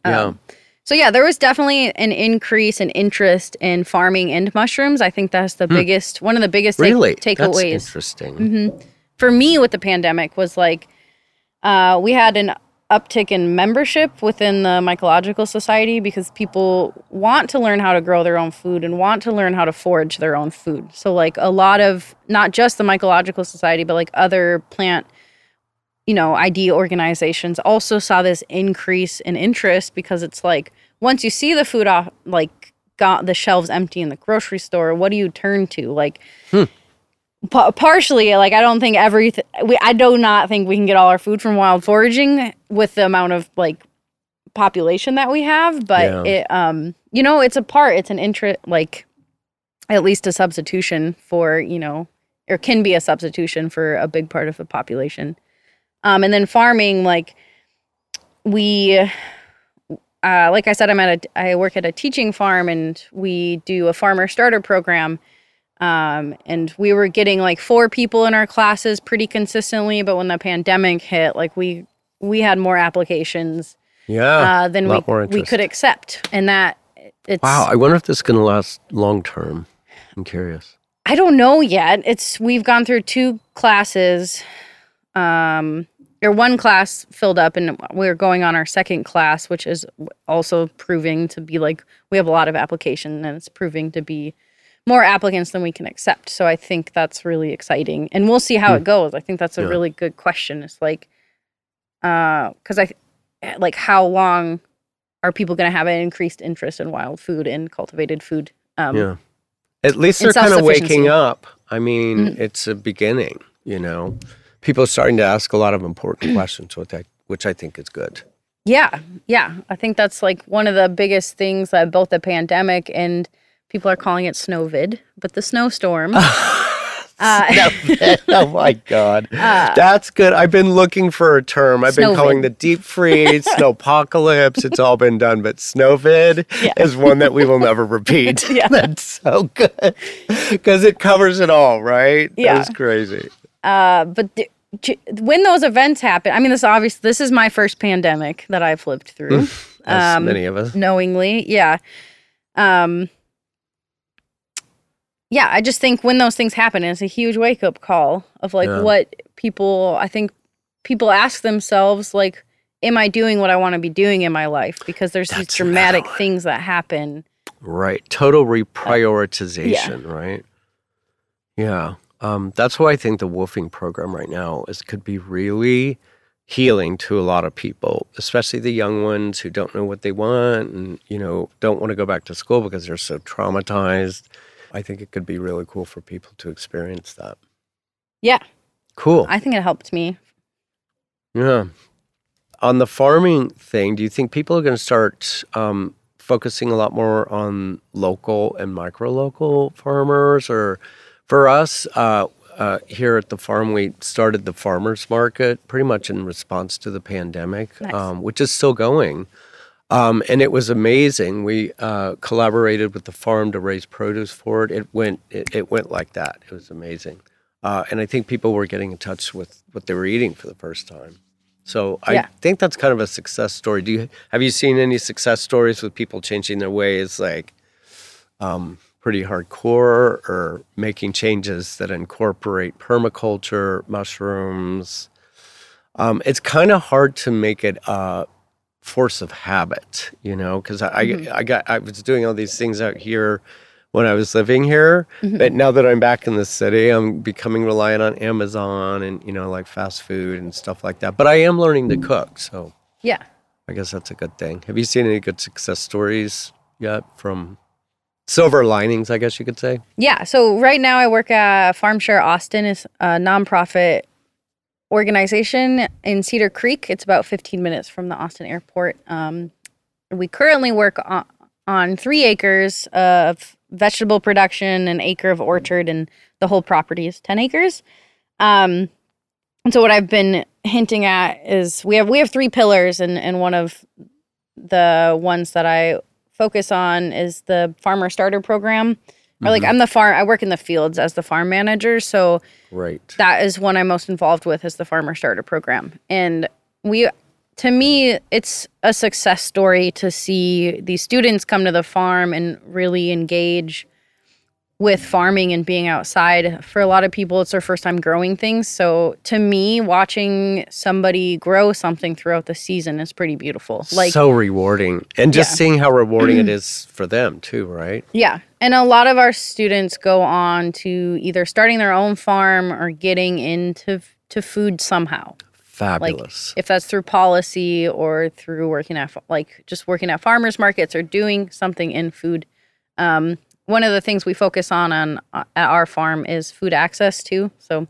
yeah. um, so yeah, there was definitely an increase in interest in farming and mushrooms. I think that's the biggest, one of the biggest take- Hmm. really, That's takeaways interesting. Mm-hmm. for me with the pandemic was like uh, we had an uptick in membership within the mycological society because people want to learn how to grow their own food and want to learn how to forage their own food so like a lot of not just the mycological society but like other plant you know id organizations also saw this increase in interest because it's like once you see the food off like got the shelves empty in the grocery store what do you turn to? Like Pa- partially like i don't think everything we i do not think we can get all our food from wild foraging with the amount of like population that we have but Yeah. it um you know it's a part it's an interest like at least a substitution for you know or can be a substitution for a big part of the population um and then farming like we uh, like I said, I'm at a, I work at a teaching farm and we do a farmer starter program. Um, and we were getting like four people in our classes pretty consistently, but when the pandemic hit, like we we had more applications Yeah, uh, than we we could accept, and that it's Wow, I wonder if this is going to last long term. I'm curious. I don't know yet. It's we've gone through two classes, um, or one class filled up, and we're going on our second class, which is also proving to be like we have a lot of application, and it's proving to be more applicants than we can accept. So I think that's really exciting, and we'll see how it goes. I think that's a Yeah. really good question. It's like, because I like how long are people going to have an increased interest in wild food and cultivated food? Um, Yeah. At least they're kind of waking up. I mean, Mhm. it's a beginning, you know. People are starting to ask a lot of important questions, which I, which I think is good. Yeah, yeah. I think that's like one of the biggest things that both the pandemic and people are calling it snowvid, but the snowstorm. uh, oh my God. Uh, That's good. I've been looking for a term. I've been calling the deep freeze, snowpocalypse. It's all been done, but snowvid Yeah. is one that we will never repeat. Yeah. That's so good because it covers it all, right? Yeah. That's crazy. uh, but the, j- when those events happen, I mean, this obvious. This is my first pandemic that I've lived through. As Um, many of us. knowingly, yeah. Um, yeah, I just think when those things happen, it's a huge wake up call of like Yeah. what people. I think people ask themselves like, "Am I doing what I want to be doing in my life?" Because there's these dramatic things that happen. Right. Total reprioritization, right? Yeah. Um, that's why I think the WWOOFing program right now is could be really healing to a lot of people, especially the young ones who don't know what they want and, you know, don't want to go back to school because they're so traumatized. I think it could be really cool for people to experience that. Yeah, Cool. I think it helped me. Yeah. On the farming thing, do you think people are going to start um, focusing a lot more on local and micro local farmers? Or for us uh, uh, here at the farm, we started the farmers market pretty much in response to the pandemic, Nice. um, which is still going. Um, and it was amazing. We uh, collaborated with the farm to raise produce for it. It went. It, it went like that. It was amazing. Uh, and I think people were getting in touch with what they were eating for the first time. So I Yeah. think that's kind of a success story. Do you have you seen any success stories with people changing their ways, like um, pretty hardcore, or making changes that incorporate permaculture, mushrooms? Um, it's kind of hard to make it a force of habit, you know, because I, I mm-hmm. I got I was doing all these things out here when I was living here, mm-hmm. but now that I'm back in the city, I'm becoming reliant on Amazon and you know like fast food and stuff like that. But I am learning to mm. cook, so Yeah. I guess that's a good thing. Have you seen any good success stories yet from silver linings? I guess you could say. Yeah. So right now I work at FarmShare Austin. is a nonprofit organization in Cedar Creek. It's about 15 minutes from the Austin airport. Um, we currently work on, on three acres of vegetable production, an acre of orchard, and the whole property is 10 acres. Um, and so what I've been hinting at is we have we have three pillars, and and one of the ones that I focus on is the farmer starter program. Or like mm-hmm. I'm the farm I work in the fields as the farm manager, so Right. that is one I'm most involved with is the farmer starter program. And we to me it's a success story to see these students come to the farm and really engage with farming and being outside. For a lot of people it's their first time growing things. So to me watching somebody grow something throughout the season is pretty beautiful. Like so rewarding, and just Yeah. seeing how rewarding it is for them too, right? Yeah. And a lot of our students go on to either starting their own farm or getting into to food somehow. Fabulous. If that's through policy or through working at like just working at farmers markets or doing something in food. Um, one of the things we focus on on uh, at our farm is food access too. So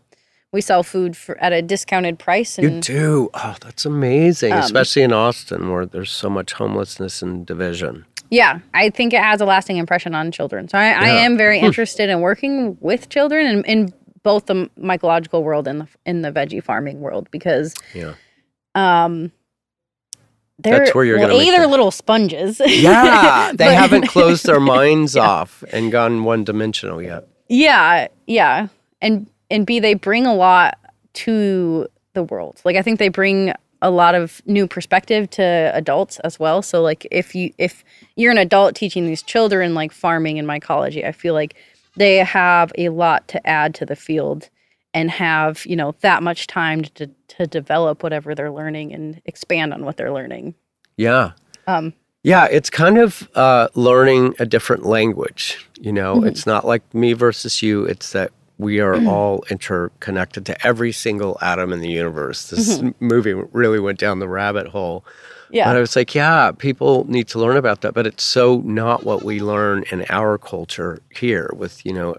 we sell food for, at a discounted price You and do. Oh, that's amazing, Um, especially in Austin where there's so much homelessness and division. Yeah, I think it has a lasting impression on children. So I, I am very interested in working with children in, in both the mycological world and the in the veggie farming world because Yeah. um they're That's where you're well, gonna a they're little sponges. Yeah, they haven't closed their minds off and gone one dimensional yet. Yeah, yeah, and and b they bring a lot to the world. Like I think they bring a lot of new perspective to adults as well. So like if you if you're an adult teaching these children like farming and mycology, I feel like they have a lot to add to the field and have you know that much time to to develop whatever they're learning and expand on what they're learning. Yeah. Um, Yeah, it's kind of uh, learning a different language. You know, Mm-hmm. it's not like me versus you. It's that we are all interconnected to every single atom in the universe. This Mm-hmm. movie really went down the rabbit hole. yeah, But I was like, yeah, people need to learn about that. But it's so not what we learn in our culture here with, you know,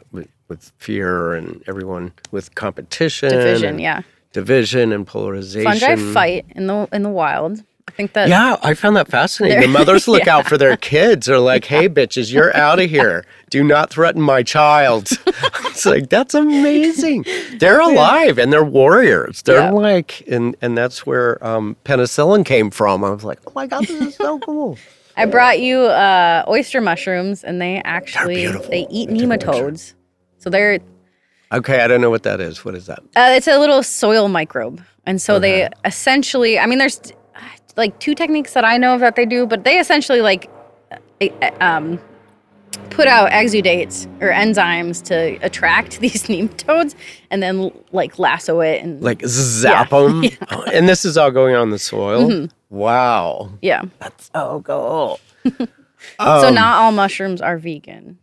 with, fear and everyone with competition. division. Yeah, Division and polarization. fungi fight in the in the wild. I think that Yeah, I found that fascinating. The mothers look Yeah. out for their kids. They're like, "Hey, bitches, you're out of here. Do not threaten my child." it's like that's amazing. They're alive and they're warriors. They're Yeah. like, and and that's where um, penicillin came from. I was like, "Oh my god, this is so cool." I brought you uh, oyster mushrooms, and they actually they eat They're nematodes. So they're Okay, I don't know what that is. What is that? uh, it's a little soil microbe, and so they essentially. I mean, there's uh, like two techniques that I know of that they do, but they essentially like uh, um, put out exudates or enzymes to attract these nematodes and then like lasso it and Like zap Yeah. them. And this is all going on in the soil. Mm-hmm. Wow. yeah. That's so cool. so Um, not all mushrooms are vegan.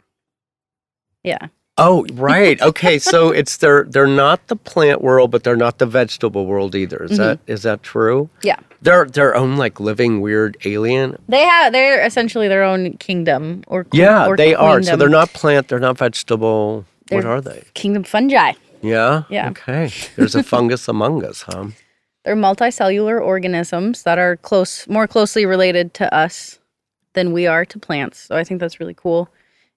Yeah. Oh, right. Okay, so it's they're they're not the plant world, but they're not the vegetable world either. Is that is that true? Mm-hmm. Yeah. They're their own like living weird alien. They have they're essentially their own kingdom or Yeah, or they are. So they're not plant. They're not vegetable. what They're- are they? kingdom fungi. Yeah. Yeah. Okay. There's a fungus among us, huh? They're multicellular organisms that are close more closely related to us than we are to plants. So I think that's really cool.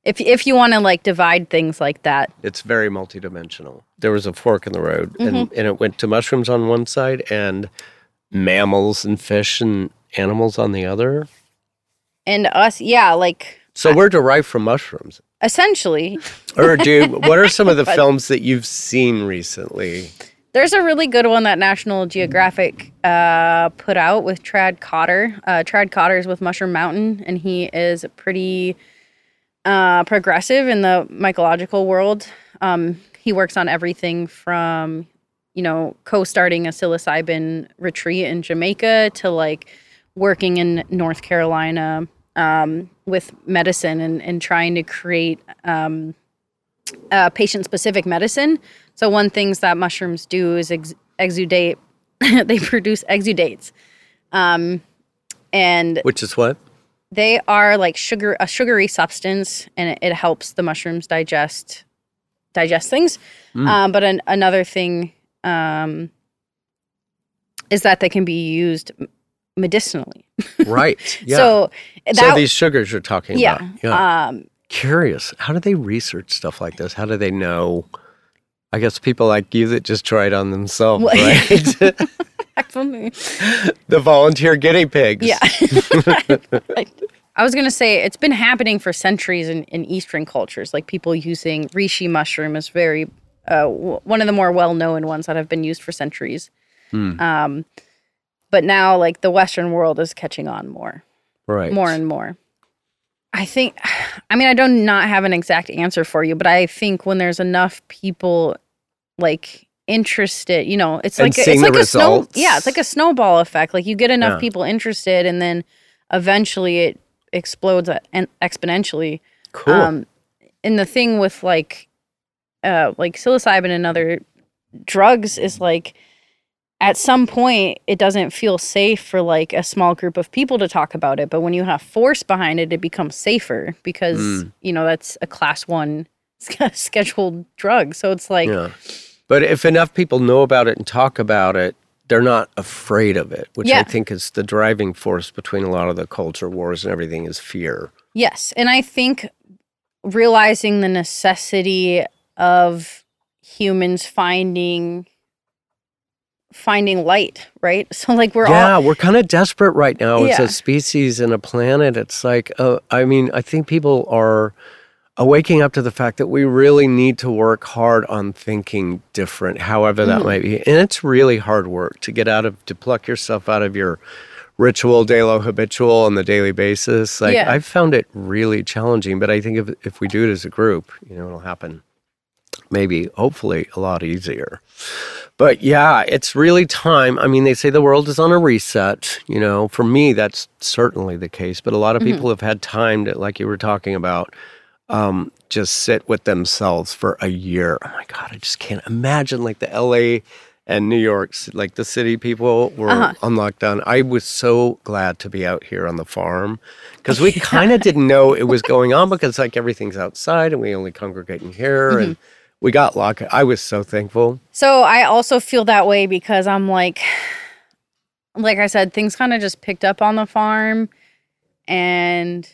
If if you want to like divide things like that. It's very multidimensional. There was a fork in the road, Mm-hmm. and, and it went to mushrooms on one side and mammals and fish and animals on the other. And us, yeah, like So we're derived from mushrooms. essentially Or do what are some of the films that you've seen recently? There's a really good one that National Geographic uh, put out with Tradd Cotter. Uh, Tradd Cotter is with Mushroom Mountain, and he is pretty uh, progressive in the mycological world. Um, he works on everything from, you know, co-starting a psilocybin retreat in Jamaica to like working in North Carolina um, with medicine and, and trying to create um, uh, patient-specific medicine. So one things that mushrooms do is ex- exudate. they produce exudates, um, and Which is what? They are like sugar, a sugary substance, and it, it helps the mushrooms digest digest things. Mm. Um, but an, another thing um, is that they can be used medicinally. Right. Yeah. So So, these sugars you're talking yeah, about. Yeah. Um, Curious. How do they research stuff like this? How do they know? I guess people like you that just try it on themselves, Well- right? actually, the volunteer guinea pigs. Yeah. I was going to say it's been happening for centuries in, in Eastern cultures, like people using reishi mushroom is very uh, w- one of the more well known ones that have been used for centuries. Hmm. Um, but now, like the Western world is catching on more, Right. more and more. I think, I mean, I don't not have an exact answer for you, but I think when there's enough people like interested, you know, it's And like a, it's like a snow, yeah, it's like a snowball effect. Like you get enough Yeah. people interested, and then eventually it explodes at- exponentially. cool. Um, and the thing with like, uh, like psilocybin and other drugs is like, at some point, it doesn't feel safe for like a small group of people to talk about it. But when you have force behind it, it becomes safer because Mm. you know that's a class one scheduled drug. So it's like, yeah. But if enough people know about it and talk about it, they're not afraid of it, which I think is the driving force between a lot of the culture wars and everything is fear. Yes. And I think realizing the necessity of humans finding finding light, right? So like we're yeah, all we're kind of desperate right now as Yeah. a species and a planet. It's like, uh, I mean, I think people are waking up to the fact that we really need to work hard on thinking different, however that Mm-hmm. might be. And it's really hard work to get out of, to pluck yourself out of your ritual, daily, habitual on the daily basis. Like, Yeah. I've found it really challenging, but I think if, if we do it as a group, you know, it'll happen maybe, hopefully, a lot easier. But yeah, it's really time. I mean, they say the world is on a reset. You know, for me, that's certainly the case. But a lot of Mm-hmm. people have had time to, like you were talking about, um, just sit with themselves for a year. Oh my God, I just can't imagine like the LA and New York, like the city people were Uh-huh. on lockdown. I was so glad to be out here on the farm because we kind of didn't know it was going on because like everything's outside and we only congregate in here Mm-hmm. and we got locked. I was so thankful. So I also feel that way because I'm like, like I said, things kind of just picked up on the farm, and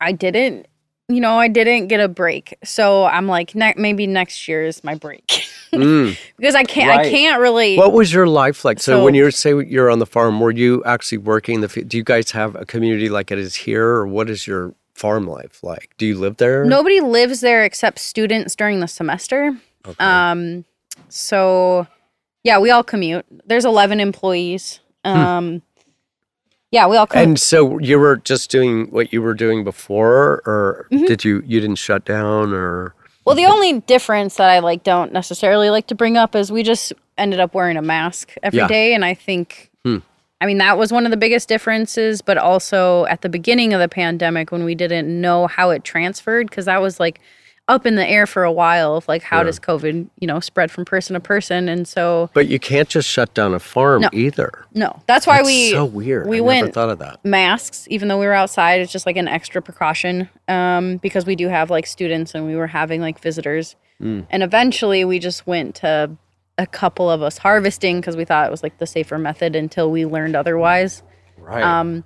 I didn't, you know, I didn't get a break. So I'm like, ne- maybe next year is my break Mm. because I can't, I can't really. What was your life like? So, So- when you say you're on the farm, were you actually working the? Do you guys have a community like it is here, or what is your farm life like? Do you live there? Nobody lives there except students during the semester. Okay. Um, so yeah, we all commute. There's 11 employees. Hmm. Yeah, we all come. And so you were just doing what you were doing before, or Mm-hmm. did you you didn't shut down, or well, the only difference that I like don't necessarily like to bring up is we just ended up wearing a mask every day, Yeah. and I think, Hmm. I mean, that was one of the biggest differences. But also at the beginning of the pandemic, when we didn't know how it transferred, because that was like up in the air for a while of like how Yeah. does COVID, you know, spread from person to person, and so but you can't just shut down a farm No. either. no, that's why That's we so weird. we I never went- thought of that. masks even though we were outside it's just like an extra precaution um, because we do have like students and we were having like visitors Mm. and eventually we just went to a couple of us harvesting because we thought it was like the safer method until we learned otherwise Right. um,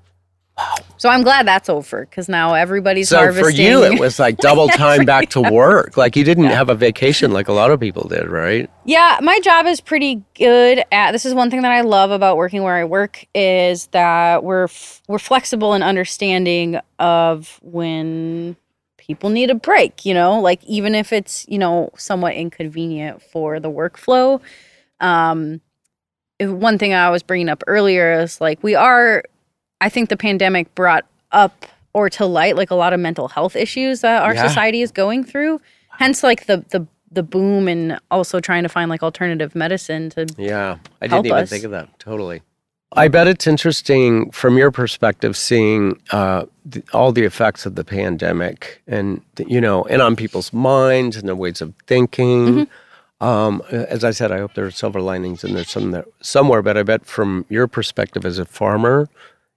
so i'm glad that's over because now everybody's so harvesting for you, it was like double time back to work. Like you didn't have a vacation like a lot of people did, right? Yeah, my job is pretty good at this is one thing that I love about working where I work is that we're f- we're flexible and understanding of when people need a break, you know, like even if it's, you know, somewhat inconvenient for the workflow. Um one thing I was bringing up earlier is like we are I think the pandemic brought up or to light like a lot of mental health issues that our Yeah. society is going through. Hence like the the the boom and also trying to find like alternative medicine to Yeah, I didn't even us. think of that. Totally. I bet it's interesting from your perspective seeing uh, the, all the effects of the pandemic and, you know, and on people's minds and their ways of thinking. Mm-hmm. Um, as I said, I hope there are silver linings and there's some there somewhere, but I bet from your perspective as a farmer,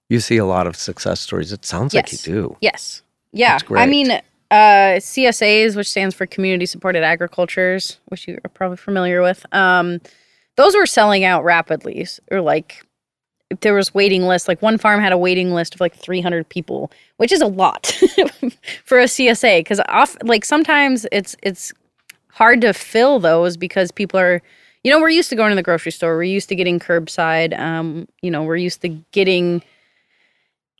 you see a lot of success stories. It sounds like you do. Yes. Yeah. I mean, uh, CSAs, which stands for Community Supported Agricultures, which you are probably familiar with, um, those were selling out rapidly. Or like, there was waiting lists. Like one farm had a waiting list of like 300 people, which is a lot for a CSA. Because off, like sometimes it's it's hard to fill those because people are. You know, we're used to going to the grocery store. We're used to getting curbside. Um, you know, we're used to getting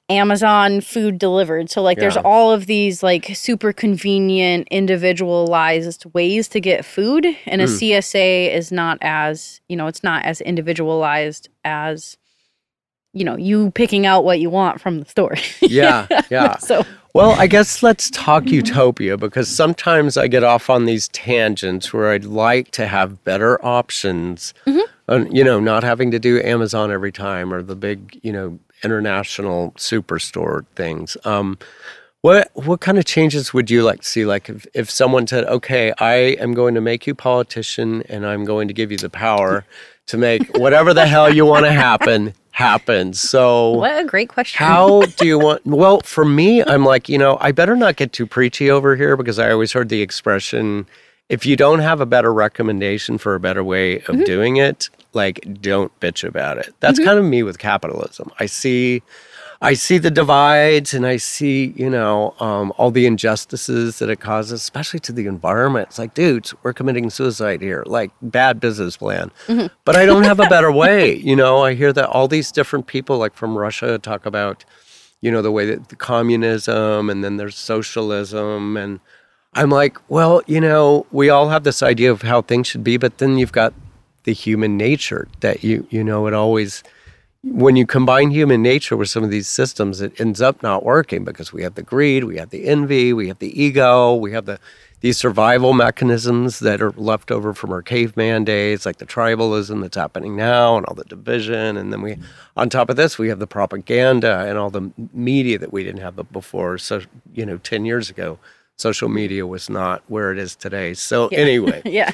Amazon food delivered. So like there's all of these like super convenient individualized ways to get food and a Mm. CSA is not as, you know, it's not as individualized as you know, you picking out what you want from the store. Yeah, yeah. so Well, I guess let's talk utopia because sometimes I get off on these tangents where I'd like to have better options. on, you know, not having to do Amazon every time or the big, you know, international superstore things. Um, what what kind of changes would you like to see? Like if, if someone said, "Okay, I am going to make you politician, and I'm going to give you the power to make whatever the hell you want to happen happen." So what a great question. how do you want? Well, for me, I'm like, you know, I better not get too preachy over here because I always heard the expression if you don't have a better recommendation for a better way of doing it, like don't bitch about it. That's kind of me with capitalism. I see I see the divides and I see, you know, um, all the injustices that it causes, especially to the environment. It's like, dudes, we're committing suicide here, like bad business plan. But I don't have a better way. You know, I hear that all these different people, like from Russia, talk about, you know, the way that the communism and then there's socialism. And I'm like, well, you know, we all have this idea of how things should be, but then you've got the human nature that you, you know, it always when you combine human nature with some of these systems, it ends up not working because we have the greed, we have the envy, we have the ego, we have the these survival mechanisms that are left over from our caveman days, like the tribalism that's happening now and all the division. And then we, on top of this, we have the propaganda and all the media that we didn't have before. So, you know, 10 years ago, social media was not where it is today. So, anyway. yeah.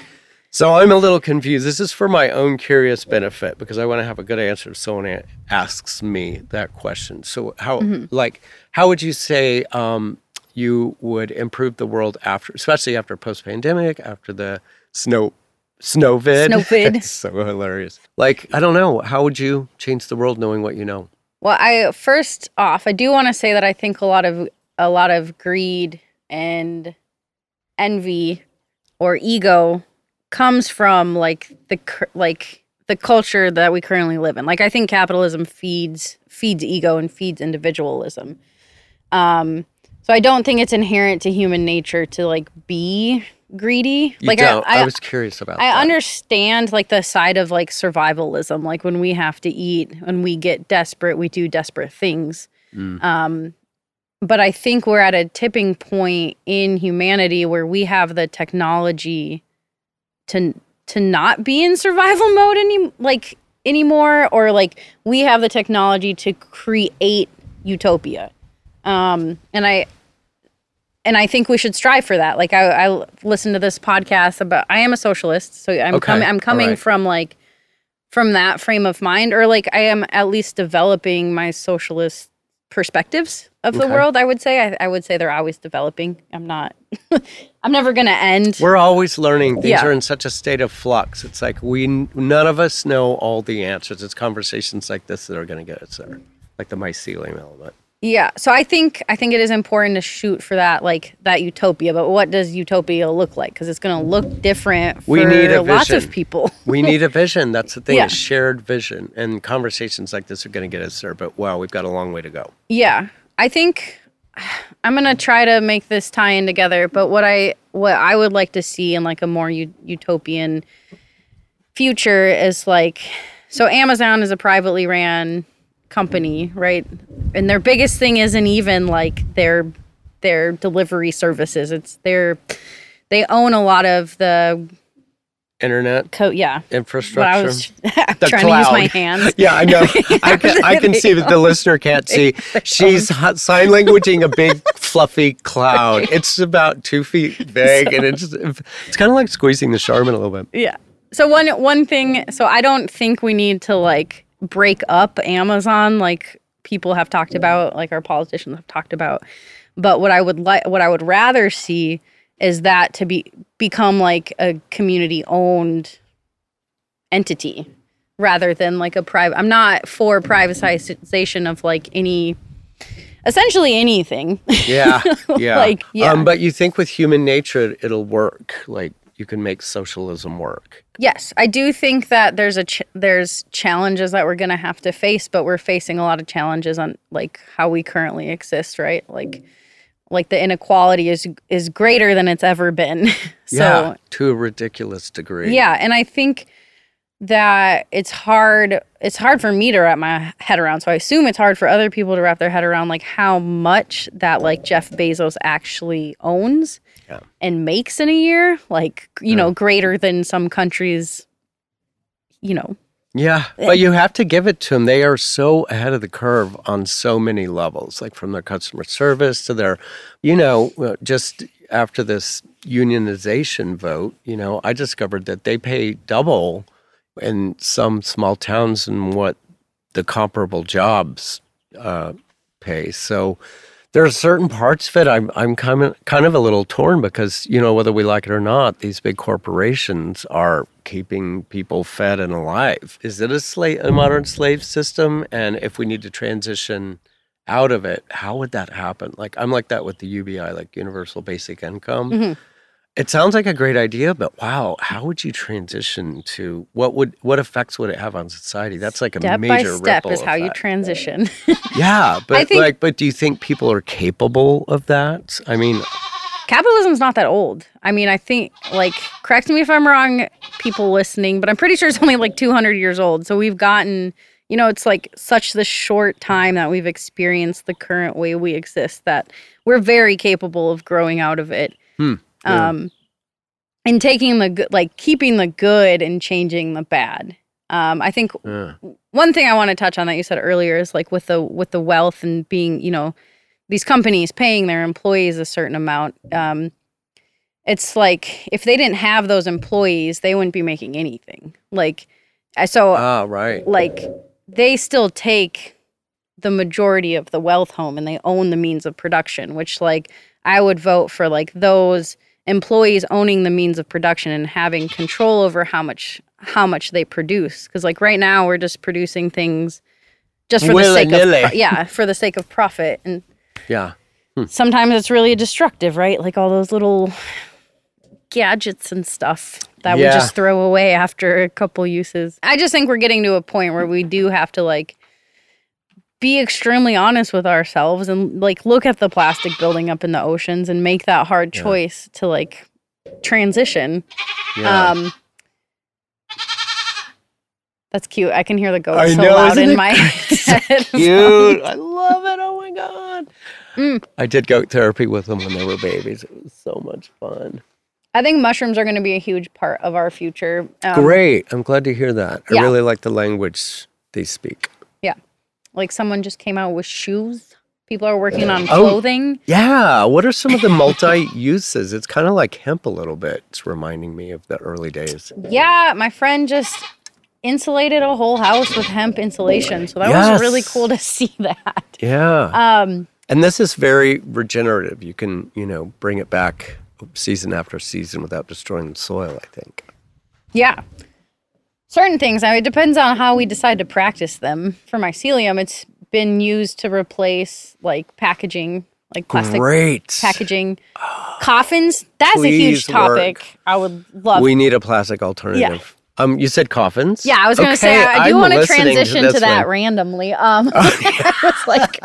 So I'm a little confused. This is for my own curious benefit because I want to have a good answer if someone asks me that question. So how, like, how would you say um, you would improve the world after, especially after post-pandemic, after the snow, snowvid? Snowvid. It's so hilarious. Like, I don't know. How would you change the world knowing what you know? Well, I first off, I do want to say that I think a lot of a lot of greed and envy or ego comes from like the like the culture that we currently live in. Like I think capitalism feeds feeds ego and feeds individualism. Um so I don't think it's inherent to human nature to like be greedy. You like. I, I, I, was curious about I that. understand like the side of like survivalism, like when we have to eat, when we get desperate, we do desperate things. Mm. Um, but I think we're at a tipping point in humanity where we have the technology to to not be in survival mode any like anymore, or like we have the technology to create utopia. Um, and I and I think we should strive for that. Like I, I listened to this podcast about. I am a socialist, so I'm Okay, coming. I'm coming alright. from like from that frame of mind, or like I am at least developing my socialist perspectives of the world. I would say. I, I would say they're always developing. I'm not. I'm never gonna end. We're always learning. Things Yeah. are in such a state of flux. It's like we none of us know all the answers. It's conversations like this that are going to get us there, like the mycelium element. Yeah. So I think I think it is important to shoot for that like that utopia. But what does utopia look like? Because it's going to look different for We need a lots of vision. people. We need a vision. That's the thing. Yeah. A shared vision, and conversations like this are going to get us there. But wow, we've got a long way to go. Yeah, I think I'm gonna try to make this tie in together. But what I what I would like to see in like a more u- utopian future is like so Amazon is a privately ran company, right? And their biggest thing isn't even like their their delivery services. It's their they own a lot of the Internet co- yeah. But infrastructure. I was trying to use my hands. Yeah, I know. I can, I can see that the listener can't see. She's sign languaging a big fluffy cloud. It's about two feet big, and it's it's kind of like squeezing the Charmin a little bit. Yeah. So one one thing, so I don't think we need to like break up Amazon like people have talked about, like our politicians have talked about. But what I would like what I would rather see is that to be become like a community owned entity rather than like a private I'm not for privatization of like any essentially anything. Yeah, yeah. Like, yeah. Um, but you think with human nature, it'll work. Like you can make socialism work. Yes, I do think that there's a ch- there's challenges that we're going to have to face, but we're facing a lot of challenges on like how we currently exist, right? Like like the inequality is is greater than it's ever been. so yeah, to a ridiculous degree. yeah, and I think that it's hard it's hard for me to wrap my head around. So I assume it's hard for other people to wrap their head around like how much that like Jeff Bezos actually owns Yeah. and makes in a year, like you know, greater than some countries you know. Yeah, but you have to give it to them. They are so ahead of the curve on so many levels, like from their customer service to their, you know, just after this unionization vote, you know, I discovered that they pay double in some small towns than what the comparable jobs uh, pay. So there are certain parts of it I'm I'm kind of kind of a little torn because you know whether we like it or not, these big corporations are keeping people fed and alive. Is it a slave a modern slave system? And if we need to transition out of it, how would that happen? Like I'm like that with the UBI, like Universal Basic Income. Mhm. It sounds like a great idea, but wow, how would you transition to what would what effects would it have on society? That's like a step by major step ripple is how you transition. Yeah, but think- like, but do you think people are capable of that? I mean, Capitalism's not that old. I mean, I think like correct me if I'm wrong, people listening, but I'm pretty sure it's only like 200 years old. So we've gotten, you know, it's like such the short time that we've experienced the current way we exist that we're very capable of growing out of it. Hmm, yeah. Um and taking the good like keeping the good and changing the bad. Um I think uh, one thing I want to touch on that you said earlier is like with the with the wealth and being, you know, these companies paying their employees a certain amount. Um, it's like if they didn't have those employees, they wouldn't be making anything. Like, so ah, right. like they still take the majority of the wealth home and they own the means of production. Which like I would vote for like those employees owning the means of production and having control over how much how much they produce. Because like right now we're just producing things just for the sake of Willy-nilly. pro- yeah for the sake of profit. And Yeah, hmm. sometimes it's really destructive right? Like all those little gadgets and stuff that we just throw away after a couple uses. I just think we're getting to a point where we do have to like be extremely honest with ourselves and like look at the plastic building up in the oceans and make that hard Yeah. choice to like transition. Yeah. Um, that's cute. I can hear the goat I so know, loud in my head. Cute. I love it. Oh my god. Mm. I did goat therapy with them when they were babies. It was so much fun. I think mushrooms are going to be a huge part of our future. Um, Great. I'm glad to hear that. I yeah. really like the language they speak. Like someone just came out with shoes. People are working on clothing. Oh. clothing. Yeah. What are some of the multi uses? It's kind of like hemp a little bit. It's reminding me of the early days. Yeah, my friend just insulated a whole house with hemp insulation. So that Yes. was really cool to see that. Yeah. Um, and this is very regenerative. You can, you know, bring it back season after season without destroying the soil, I think. yeah. Certain things, I mean, it depends on how we decide to practice them. For mycelium, it's been used to replace like packaging, like plastic Great. packaging. Coffins, that's a huge Please work. topic. I would love. We need a plastic alternative. Um, you said coffins? yeah, I was going to say, Okay, I do I'm want to transition to, that one. randomly. Um, I was like,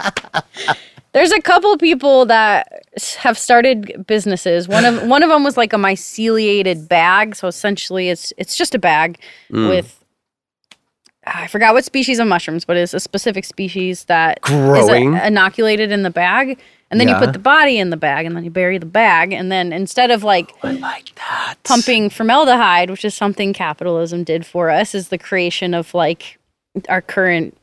there's a couple people that have started businesses. One of one of them was like a myceliated bag. So essentially, it's it's just a bag Mm. with I forgot what species of mushrooms, but it's a specific species that is Growing. uh, inoculated in the bag. And then Yeah. you put the body in the bag, and then you bury the bag. And then instead of like that. pumping formaldehyde, which is something capitalism did for us, is the creation of like our current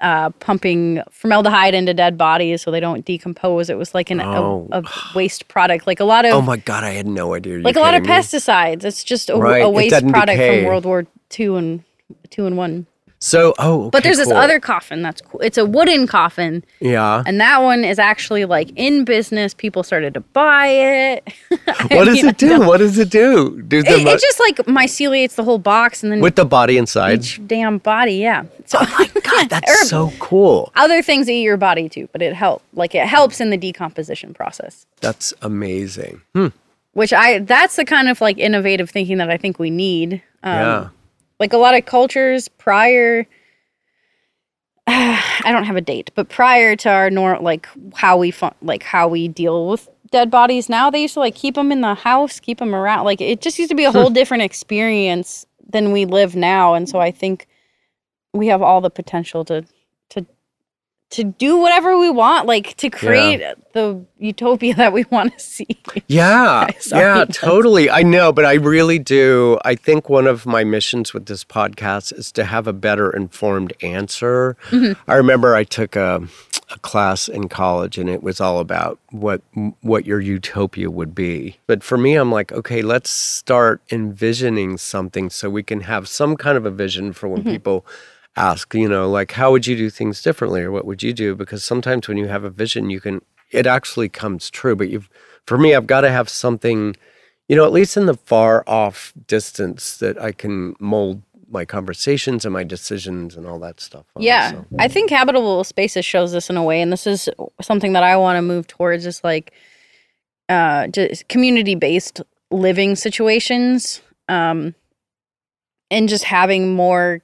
uh, pumping formaldehyde into dead bodies so they don't decompose. It was like an, Oh. a, a waste product, like a lot of Oh my god, I had no idea. Are like a lot of me? pesticides. It's just a, Right, a waste product decay. from World War Two and two and one. So, oh, okay, But there's this other coffin that's cool. It's a wooden coffin, Yeah. and that one is actually like in business. People started to buy it. What does mean, it do? What does it do? Do It, mu- it just like myceliates the whole box, and then with the body inside? each damn body. Yeah. So Oh my god, that's so cool. other things eat your body too, but it help like it helps in the decomposition process. That's amazing. Hmm. Which I that's the kind of like innovative thinking that I think we need. Um, yeah. Like a lot of cultures prior I don't have a date, but prior to our nor like how we fun- like how we deal with dead bodies now, they used to like keep them in the house, keep them around. Like it just used to be a whole different experience than we live now, and so I think we have all the potential to to do whatever we want, like to create the utopia that we want to see. Yeah, yeah, totally. I know, but I really do. I think one of my missions with this podcast is to have a better informed answer. Mm-hmm. I remember I took a, a class in college, and it was all about what what your utopia would be. But for me, I'm like, okay, let's start envisioning something so we can have some kind of a vision for when people ask, you know, like how would you do things differently, or what would you do? Because sometimes when you have a vision, you can it actually comes true. But you've for me, I've got to have something, you know, at least in the far off distance that I can mold my conversations and my decisions and all that stuff. on. Yeah, So, I think habitable spaces shows this in a way, and this is something that I want to move towards. Is like, uh, just community based living situations, um, and just having more,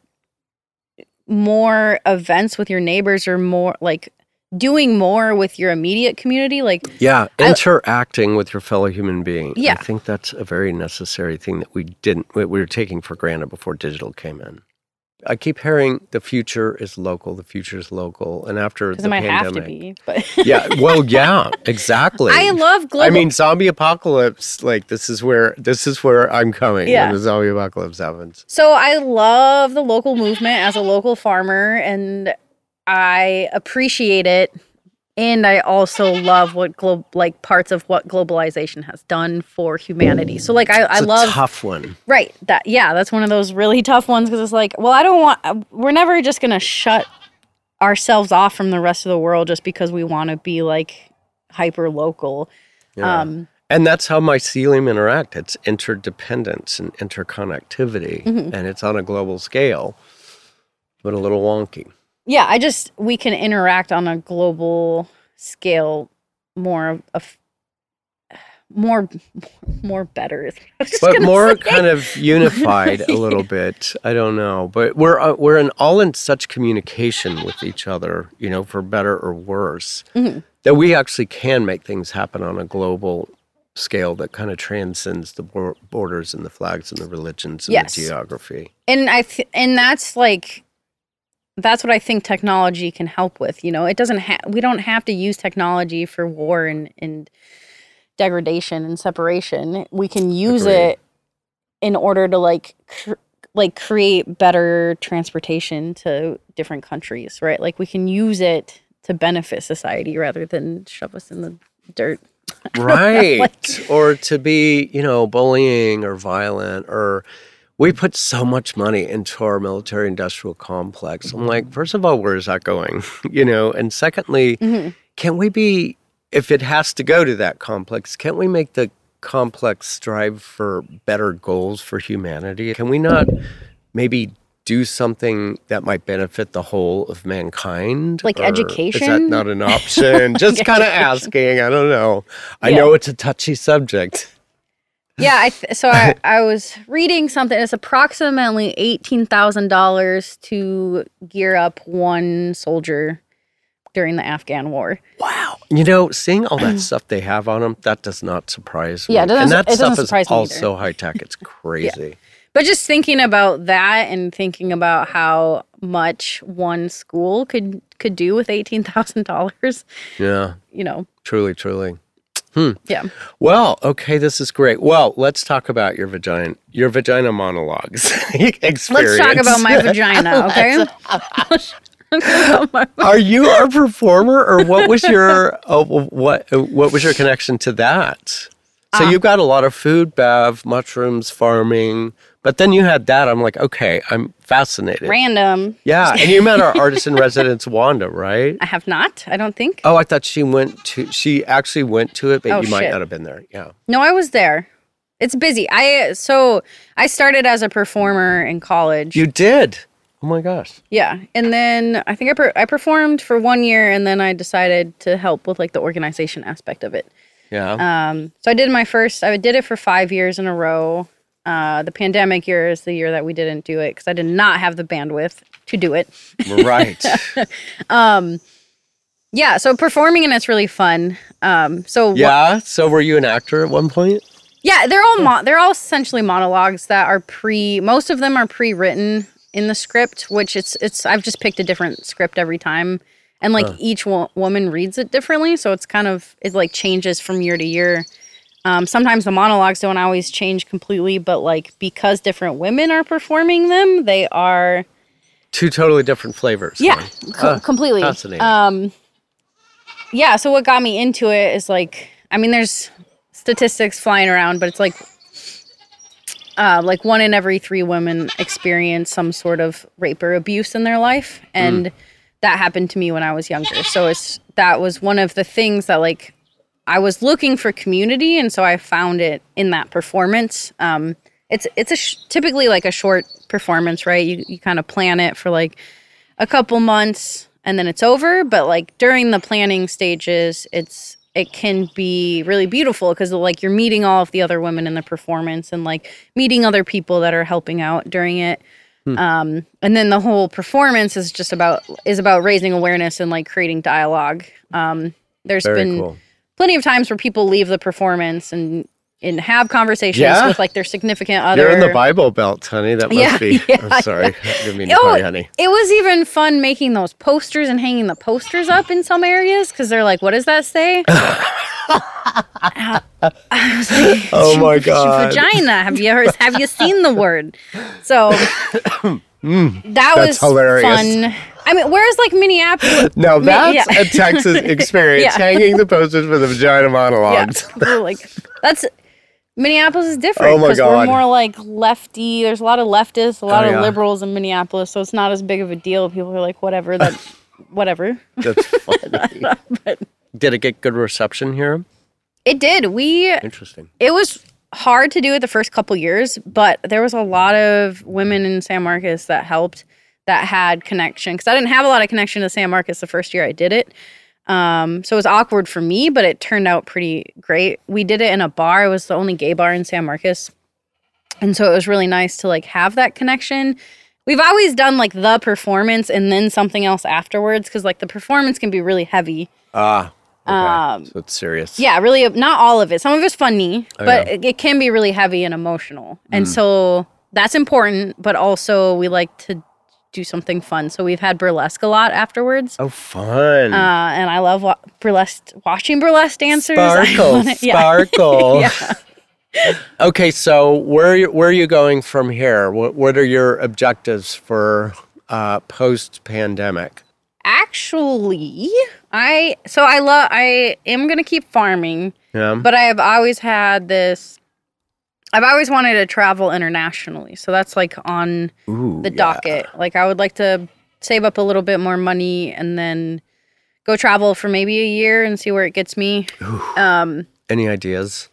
more events with your neighbors, or more like doing more with your immediate community. Like, yeah, I- interacting with your fellow human being. Yeah. I think that's a very necessary thing that we didn't, we were taking for granted before digital came in. I keep hearing the future is local, the future is local. And after the it might pandemic. have to be, but yeah, well, yeah, exactly. I love global. I mean, zombie apocalypse. Like this is where this is where I'm coming. Yeah. when the zombie apocalypse happens. So I love the local movement as a local farmer and I appreciate it. And I also love what glo- like parts of what globalization has done for humanity. So like I, I love tough one. right that yeah that's one of those really tough ones because it's like well I don't want we're never just gonna shut ourselves off from the rest of the world just because we want to be like hyper local. Yeah. Um, and that's how mycelium interact. It's interdependence and interconnectivity, Mm-hmm. and it's on a global scale, but a little wonky. Yeah i just we can interact on a global scale more of, more more better I was just but more say. kind of unified a little bit. I don't know, but we're uh, we're in all in such communication with each other, you know, for better or worse, Mhm. that we actually can make things happen on a global scale that kind of transcends the bor- borders and the flags and the religions and Yes. the geography. and I th- and that's like that's what I think technology can help with. You know, it doesn't have we don't have to use technology for war and and degradation and separation. We can use Agreed. it in order to like cr- like create better transportation to different countries, right? Like we can use it to benefit society rather than shove us in the dirt. right or to be you know bullying or violent or we put so much money into our military industrial complex. I'm like first of all where is that going? You know and secondly Mhm. can we be if it has to go to that complex can't we make the complex strive for better goals for humanity? Can we not maybe do something that might benefit the whole of mankind? Like Or is that not an option? Just kind of asking. I don't know. I Yeah. know it's a touchy subject Yeah, I th- so I, I was reading something. It's approximately eighteen thousand dollars to gear up one soldier during the Afghan War. wow. You know seeing all that stuff they have on them that does not surprise me. Yeah, it doesn't- and that it doesn't stuff is surprise me all so high tech. It's crazy. But just thinking about that and thinking about how much one school could could do with eighteen thousand dollars, yeah. you know, truly truly yeah. Well, okay, this is great. Well, let's talk about your vagina, your vagina monologues experience. Let's talk about my vagina, okay? Are you a performer, or what was your uh, what what was your connection to that? So Ah. you've got a lot of food, bev, mushrooms, farming, but then you had that. I'm like, okay, I'm fascinated. Random. Yeah, and you met our artist in residence, Wanda, right? I have not. I don't think. Oh, I thought she went to. She actually went to it, but Oh, you might shit. not have been there. Yeah. No, I was there. It's busy. I so I started as a performer in college. You did. Oh my gosh. yeah, and then I think I per- I performed for one year, and then I decided to help with like the organization aspect of it. Yeah. Um, so I did my first. I did it for five years in a row. Uh, the pandemic year is the year that we didn't do it because I did not have the bandwidth to do it. right. um, Yeah, so performing and it's really fun. Um, so Yeah. So were you an actor at one point? Yeah, they're all mo- they're all essentially monologues that are pre. Most of them are pre-written in the script, which it's it's. I've just picked a different script every time, and like each wo- woman reads it differently, so it's kind of it like changes from year to year. Um, sometimes the monologues don't always change completely, but like because different women are performing them, they are Two totally different flavors. yeah, Ah, completely. fascinating. Um, yeah. So what got me into it is like, I mean, there's statistics flying around, but it's like, uh, like one in every three women experience some sort of rape or abuse in their life, and that happened to me when I was younger. So it's that was one of the things that like I was looking for community, and so I found it in that performance. Um, it's it's a sh- typically like a short performance, right? You you kind of plan it for like a couple months and then it's over. But like during the planning stages, it's it can be really beautiful because like you're meeting all of the other women in the performance and like meeting other people that are helping out during it. Um, and then the whole performance is just about is about raising awareness and like creating dialogue. Um, there's Very been cool. Plenty of times where people leave the performance and and have conversations Yeah. with like their significant other. You're in the Bible Belt, honey. That must Yeah, be. yeah, I'm sorry. Didn't mean to call you honey. It was even fun making those posters and hanging the posters up in some areas because they're like, "What does that say?" I was like, Oh my "It's God. Vagina. Have you ever have you seen the word? So that Mm, that's was hilarious. fun. I mean, whereas like Minneapolis, Now that's yeah. a Texas experience. Yeah. Hanging the posters for the vagina monologues. we're like that's Minneapolis is different Oh my because we're more like lefty. There's a lot of leftists, a lot Oh, of yeah. liberals in Minneapolis, so it's not as big of a deal. People are like, whatever, that, whatever. That's funny. But Did it get good reception here? it did. We Interesting. it was hard to do it the first couple years, but there was a lot of women in San Marcos that helped that had connection because I didn't have a lot of connection to San Marcos the first year I did it. Um, so it was awkward for me, but it turned out pretty great. We did it in a bar. It was the only gay bar in San Marcos. And so it was really nice to like have that connection. We've always done like the performance and then something else afterwards because like the performance can be really heavy. Ah, Um, so it's serious. yeah, really, not all of it. Some of it's funny, Oh, but yeah. it, it can be really heavy and emotional. Mm. And so that's important, but also we like to do something fun. So we've had burlesque a lot afterwards. Oh, fun. Uh, and I love wa- burlesque, watching burlesque dancers. Sparkle, wanna- yeah. sparkle. Yeah. Okay, so where are you, where are you going from here? What what are your objectives for uh, post pandemic? Actually, I so I love I am gonna keep farming, Yeah. but I have always had this. I've always wanted to travel internationally, so that's like on Ooh, the yeah. docket. Like I would like to save up a little bit more money and then go travel for maybe a year and see where it gets me. Um, Any ideas?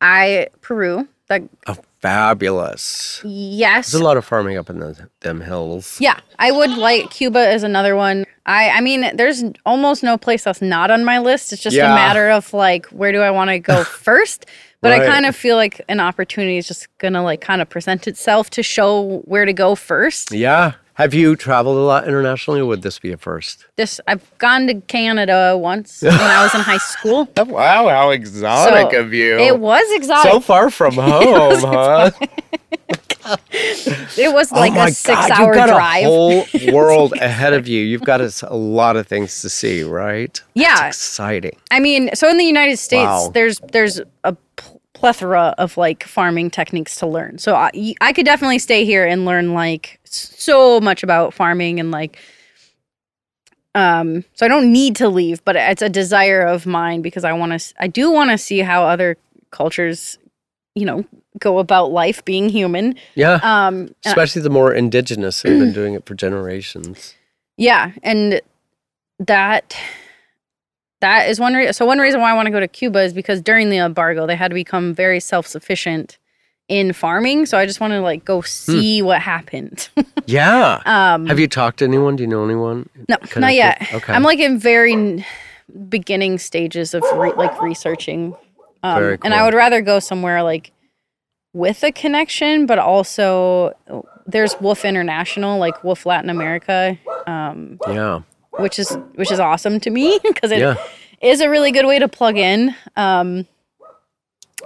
I Peru. That Oh, fabulous. yes. There's a lot of farming up in the, them hills. Yeah, I would like Cuba is another one. I I mean, there's almost no place that's not on my list. It's just Yeah. a matter of like where do I want to go first. But I kind of feel like an opportunity is just gonna like kind of present itself to show where to go first. Yeah. Have you traveled a lot internationally? Or would this be a first? This I've gone to Canada once when I was in high school. Oh, wow, how exotic So, of you. It was exotic. so far from home, huh? it was like oh my a six God, hour you've got drive. a whole world ahead of you. You've got a, lot of things to see, right? yeah, Exciting. I mean, so in the United States, Wow. there's there's a pl- plethora of like farming techniques to learn. So I could definitely stay here and learn like so much about farming and like um so I don't need to leave, but it's a desire of mine because I want to I do want to see how other cultures, you know, go about life being human. Yeah. Um Especially the more indigenous who've been doing it for generations. Yeah, and that that is one reason. So one reason why I want to go to Cuba is because during the embargo, they had to become very self sufficient in farming. So I just want to like go see what happened. Yeah. um, Have you talked to anyone? Do you know anyone? no, connected? not yet. Okay. I'm like in very beginning stages of re- like researching, um, Very and I would rather go somewhere like with a connection, but also there's WWOOF International, like WWOOF Latin America. Um, Yeah. Which is which is awesome to me because it is Yeah. a really good way to plug in. Um,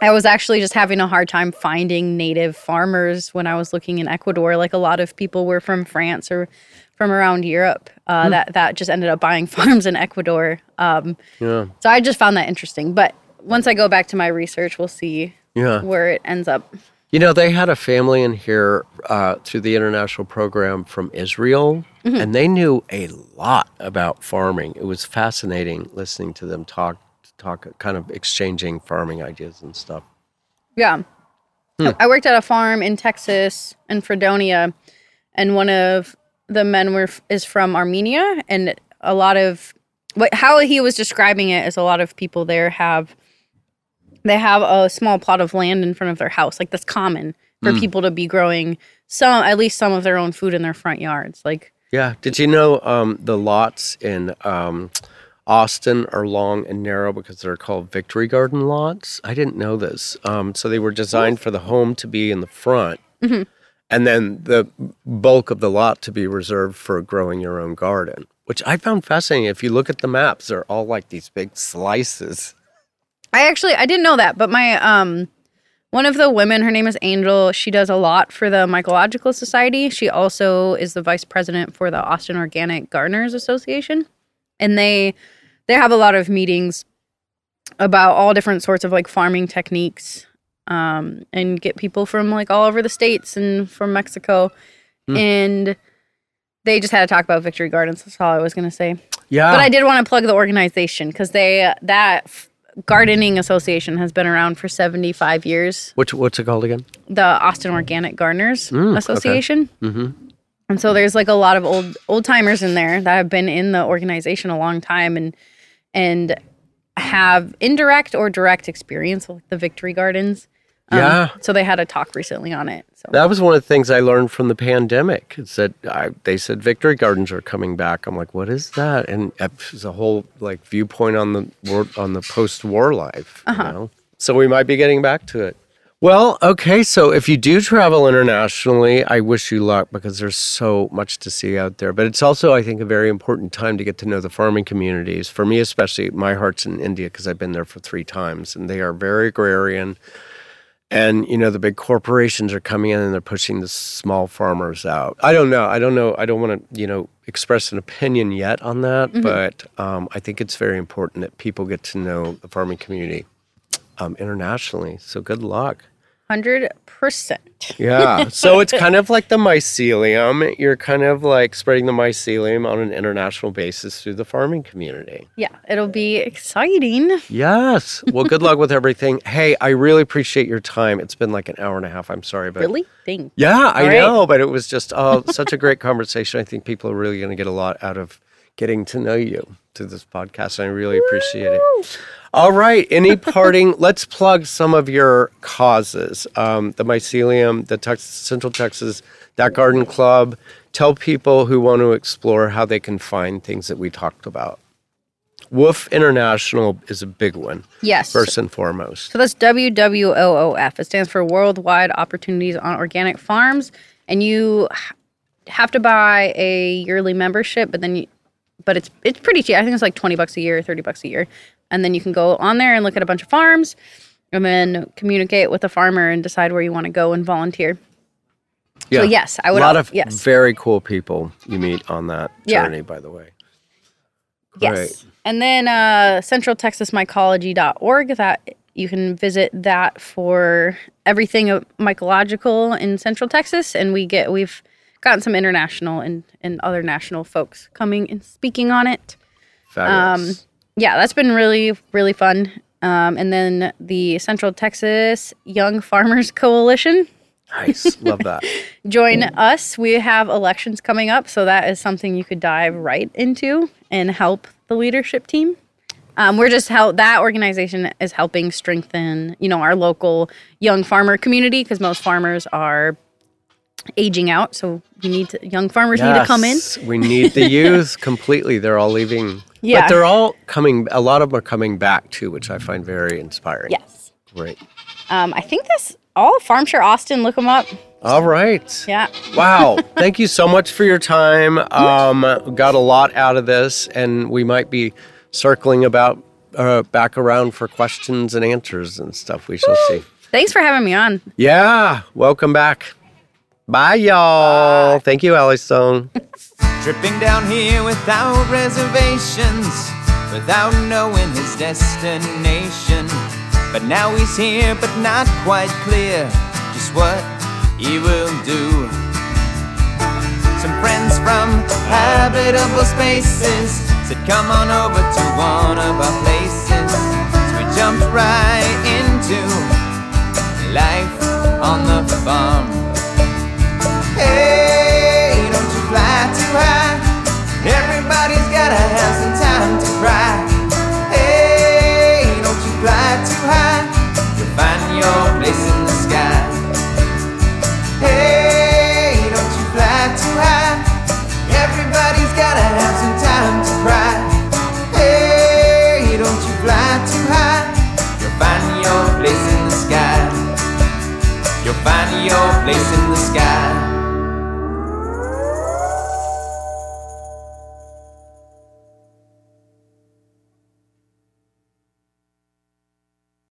I was actually just having a hard time finding native farmers when I was looking in Ecuador. Like a lot of people were from France or from around Europe. Uh, That that just ended up buying farms in Ecuador. Um, Yeah. so I just found that interesting. But once I go back to my research, we'll see Yeah. where it ends up. You know, they had a family in here uh, through the international program from Israel, Mm-hmm. and they knew a lot about farming. It was fascinating listening to them talk, talk, kind of exchanging farming ideas and stuff. Yeah. I worked at a farm in Texas in Fredonia, and one of the men were is from Armenia, and a lot of what how he was describing it is a lot of people there have they have a small plot of land in front of their house, like that's common for people to be growing some at least some of their own food in their front yards. Like Yeah. Did you know um, the lots in um, Austin are long and narrow because they're called Victory Garden lots? I didn't know this. Um, so they were designed for the home to be in the front, and then the bulk of the lot to be reserved for growing your own garden, which I found fascinating. If you look at the maps, they're all like these big slices. I actually I didn't know that, but my um one of the women, her name is Angel, she does a lot for the Mycological Society. She also is the vice president for the Austin Organic Gardeners Association. And they they have a lot of meetings about all different sorts of like farming techniques um and get people from like all over the states and from Mexico. And they just had to talk about Victory Gardens. That's all I was going to say. Yeah. But I did want to plug the organization because they that gardening association has been around for 75 years. Which, what's it called again? The Austin Organic Gardeners Mm, okay. Association. Mm-hmm. And so there's like a lot of old old timers in there that have been in the organization a long time and and have indirect or direct experience with the Victory Gardens. Um, Yeah. So they had a talk recently on it. So That was one of the things I learned from the pandemic. Is that I, they said victory gardens are coming back. I'm like, what is that? And it's a whole like viewpoint on the war, on the post-war life. Uh-huh. You know? So we might be getting back to it. Well, okay. So if you do travel internationally, I wish you luck because there's so much to see out there. But it's also, I think, a very important time to get to know the farming communities. For me, especially, my heart's in India because I've been there for three times and they are very agrarian. And, you know, the big corporations are coming in and they're pushing the small farmers out. I don't know. I don't know. I don't want to, you know, express an opinion yet on that. But um, I think it's very important that people get to know the farming community um, internationally. So good luck. Hundred percent. Yeah. So it's kind of like the mycelium. You're kind of like spreading the mycelium on an international basis through the farming community. Yeah, it'll be exciting. Yes. Well, good luck with everything. Hey, I really appreciate your time. It's been like an hour and a half. I'm sorry, but Really? Thank. yeah, I right. know, but it was just oh, such a great conversation. I think people are really going to get a lot out of getting to know you through this podcast. And I really appreciate it. All right. Any parting? let's plug some of your causes. Um, the Mycelium, the Tex- Central Texas, that Garden Club. Tell people who want to explore how they can find things that we talked about. WWOOF International is a big one, Yes. first and foremost. So that's WWOOF. It stands for Worldwide Opportunities on Organic Farms, and you have to buy a yearly membership, but then you, but it's it's pretty cheap. I think it's like twenty bucks a year, thirty bucks a year, and then you can go on there and look at a bunch of farms, and then communicate with a farmer and decide where you want to go and volunteer. Yeah. So yes, I would. A lot of yes, very cool people you meet on that Yeah. journey, by the way. Yes. And then uh, centraltexasmycology.org that you can visit that for everything mycological in Central Texas. And we get we've gotten some international and, and other national folks coming and speaking on it. Fabulous. Yeah, that's been really, really fun. Um, and then the Central Texas Young Farmers Coalition. nice. Love that. Join us. We have elections coming up, so that is something you could dive right into and help the leadership team. Um, we're just how that organization is helping strengthen, you know, our local young farmer community because most farmers are aging out. So we need to, young farmers need to come in. We need the youth completely. They're all leaving. Yeah. But they're all coming, a lot of them are coming back too, which I find very inspiring. Yes. Great. Um, I think that's all. Farmshare Austin, look them up. All right. Yeah. Wow. Thank you so much for your time. Um, got a lot out of this, and we might be circling about uh, back around for questions and answers and stuff. We shall see. Thanks for having me on. Yeah. Welcome back. Bye, y'all. Thank you, Ally Stone. Tripping down here without reservations, without knowing his destination. But now he's here, but not quite clear just what he will do. Some friends from habitable spaces said, Come on over to one of our places. So we jumped right into life on the farm. Hey, Everybody's gotta have some time